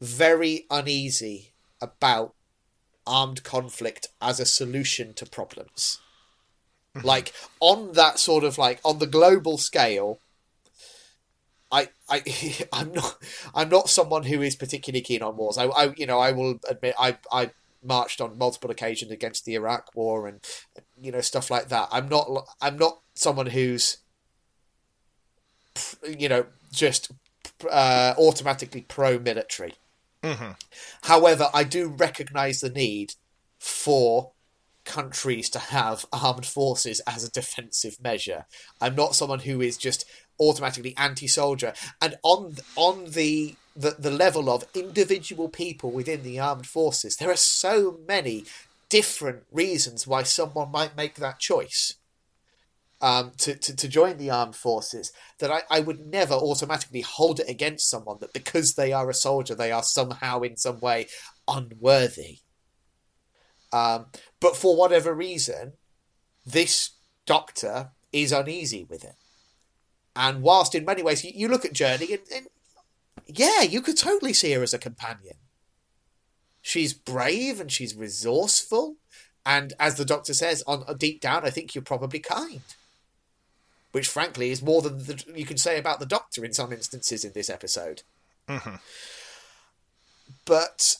very uneasy about armed conflict as a solution to problems. like on that sort of like on the global scale, I I I'm not I'm not someone who is particularly keen on wars. I, I you know I will admit I I marched on multiple occasions against the Iraq War and you know stuff like that. I'm not I'm not someone who's you know just uh, automatically pro-military. However, I do recognise the need for countries to have armed forces as a defensive measure. I'm not someone who is just automatically anti-soldier. And on on the the, the level of individual people within the armed forces, there are so many different reasons why someone might make that choice um, to, to, to join the armed forces that I, I would never automatically hold it against someone that because they are a soldier, they are somehow in some way unworthy. Um, but for whatever reason, this doctor is uneasy with it. And whilst in many ways, you, you look at Journey and, and yeah, you could totally see her as a companion. She's brave and she's resourceful. And as the doctor says, on deep down, I think you're probably kind. Which, frankly, is more than the, you can say about the doctor in some instances in this episode. But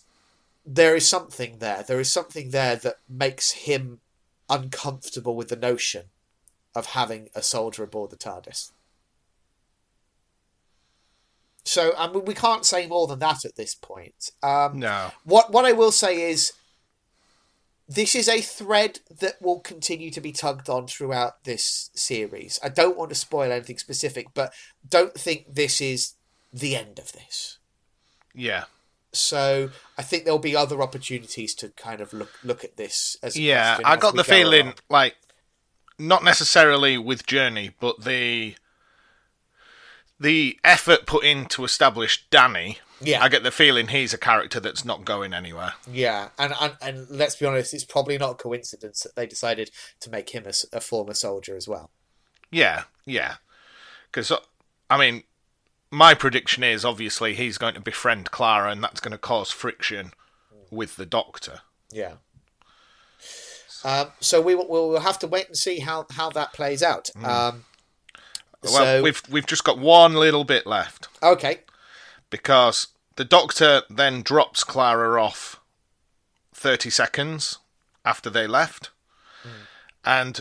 there is something there. There is something there that makes him uncomfortable with the notion of having a soldier aboard the TARDIS. So I mean, we can't say more than that at this point. Um, No. what what I will say is, this is a thread that will continue to be tugged on throughout this series. I don't want to spoil anything specific, but don't think this is the end of this. Yeah. So I think there'll be other opportunities to kind of look look at this as Yeah, I got the go feeling along. like not necessarily with Journey, but the the effort put in to establish Danny. Yeah. I get the feeling he's a character that's not going anywhere. Yeah, and, and and let's be honest, it's probably not a coincidence that they decided to make him a former soldier as well. Yeah, yeah. Because I mean, my prediction is obviously he's going to befriend Clara, and that's going to cause friction with the Doctor. Yeah. Um, so we will we'll have to wait and see how, how that plays out. Um, Well, so we've we've just got one little bit left. okay, because the doctor then drops Clara off 30 seconds after they left. Mm. And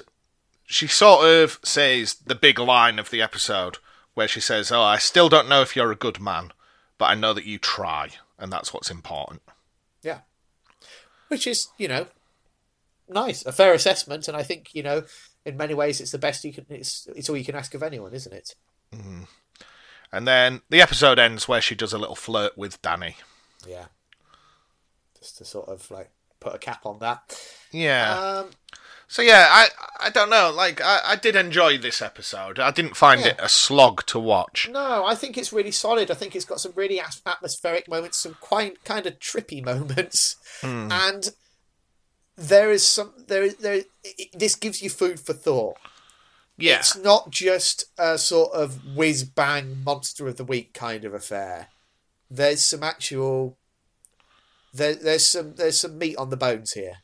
she sort of says the big line of the episode where she says, Oh, I still don't know if you're a good man, but I know that you try, and that's what's important. yeah, which is you know nice, a fair assessment, and I think you know in many ways it's the best you can. It's it's all you can ask of anyone, isn't it? Mm. And then the episode ends where she does a little flirt with Danny. Yeah. Just to sort of like put a cap on that. Yeah. Um, so yeah, I I don't know. Like I, I did enjoy this episode. I didn't find Yeah. it a slog to watch. No, I think it's really solid. I think it's got some really atmospheric moments, some quite kind of trippy moments, and there is some there is there. It, this gives you food for thought. Yeah. It's not just a sort of whiz bang monster of the week kind of affair. There's some actual. There, there's some there's some meat on the bones here.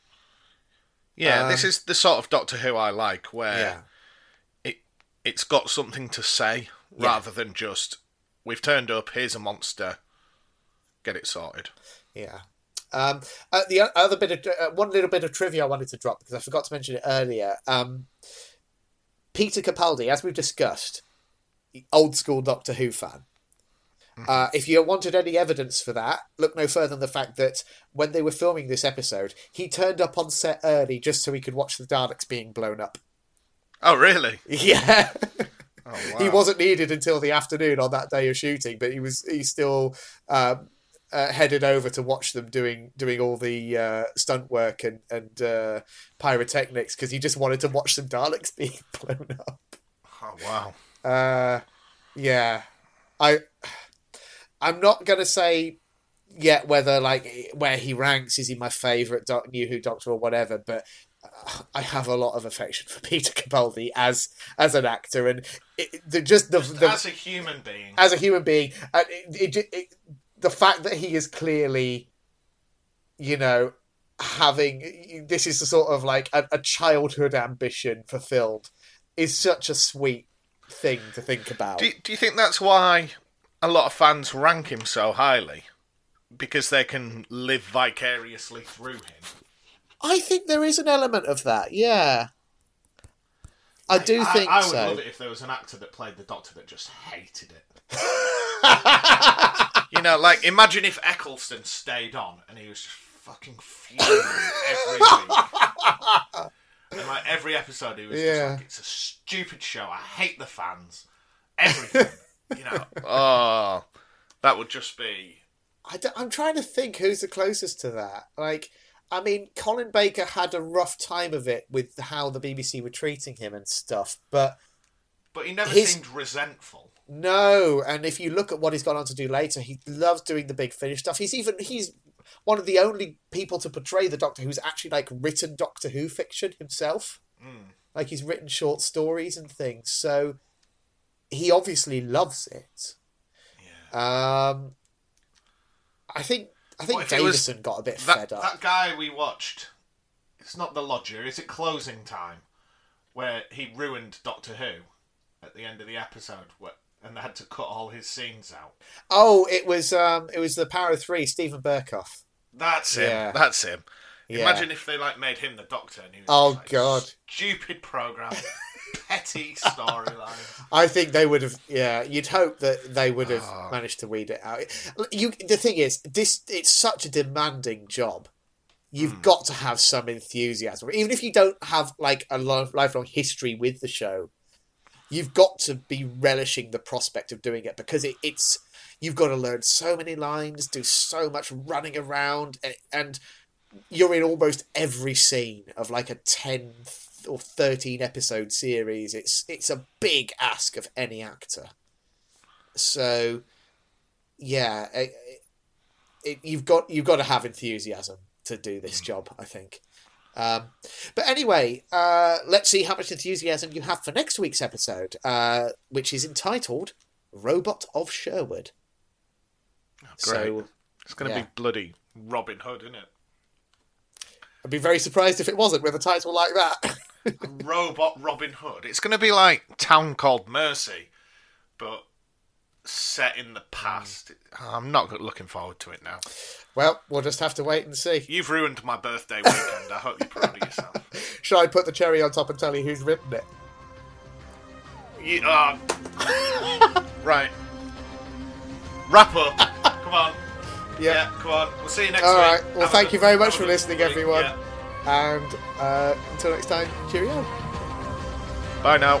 Yeah, Um, this is the sort of Doctor Who I like, where Yeah, it it's got something to say Yeah. rather than just we've turned up, here's a monster, get it sorted. yeah. Um, uh, the other bit of uh, one little bit of trivia I wanted to drop because I forgot to mention it earlier. Um, Peter Capaldi, as we've discussed, old school Doctor Who fan. Uh, if you wanted any evidence for that, look no further than the fact that when they were filming this episode, he turned up on set early just so he could watch the Daleks being blown up. Oh, really? Yeah. Oh, wow. he wasn't needed until the afternoon on that day of shooting, but he was he still um, uh, headed over to watch them doing doing all the uh, stunt work and and uh, pyrotechnics because he just wanted to watch some Daleks being blown up. Oh wow. Uh, yeah, I I'm not gonna say yet whether like where he ranks is he my favorite doc- New Who Doctor or whatever, but uh, I have a lot of affection for Peter Capaldi as as an actor and it, the, just the, the As a human being, as a human being, it, it, the fact that he is clearly, you know, having this is a sort of like a, a childhood ambition fulfilled is such a sweet thing to think about. do, do you think that's why a lot of fans rank him so highly? Because they can live vicariously through him. I think there is an element of that. Yeah, I do I, think I would so. love it if there was an actor that played the Doctor that just hated it. You know, like imagine if Eccleston stayed on and he was just fucking fuming every week. And like every episode, he was Yeah. just like, "It's a stupid show. I hate the fans. Everything." you know. Oh, that would just be. I am trying to think who's the closest to that. Like, I mean, Colin Baker had a rough time of it with how the BBC were treating him and stuff, but But he never His- seemed resentful. No. And if you look at what he's gone on to do later, he loves doing the big finish stuff. He's even he's one of the only people to portray the Doctor who's actually like written Doctor Who fiction himself. Like he's written short stories and things, so he obviously loves it. Yeah. Um, I think I think was Davison got a bit That fed up. that guy we watched. It's not the lodger. Is it closing time? Where he ruined Doctor Who at the end of the episode, where, and they had to cut all his scenes out. Oh, it was um, it was the Power of Three, Steven Berkoff. That's him. Yeah. That's him. Yeah. Imagine if they like made him the Doctor. And he was Oh, like, God. Stupid program, petty storyline. I think they would have. Yeah, you'd hope that they would have Ah. managed to weed it out. You, the thing is, this it's such a demanding job. You've got to have some enthusiasm, even if you don't have like a lifelong history with the show. You've got to be relishing the prospect of doing it because it, it's you've got to learn so many lines, do so much running around, and, and you're in almost every scene of like a 10 or 13 episode series. It's it's a big ask of any actor. So yeah it, it, you've got you've got to have enthusiasm to do this mm. job i think um, but anyway uh, let's see how much enthusiasm you have for next week's episode uh, which is entitled robot of sherwood so It's going to yeah. be bloody Robin Hood, isn't it? i'd be very surprised if it wasn't with a title like that Robot Robin Hood. It's going to be like Town Called Mercy, but set in the past. I'm not looking forward to it now. well we'll just have to wait and see You've ruined my birthday weekend. I hope you're proud of yourself. Shall I put the cherry on top and tell you who's written it? You, uh, right. Wrap up. Come on. Yeah, come on. We'll see you next All week. right. Well, Have thank you very much for listening, week. everyone. Yeah. And uh, until next time, cheerio. Bye now.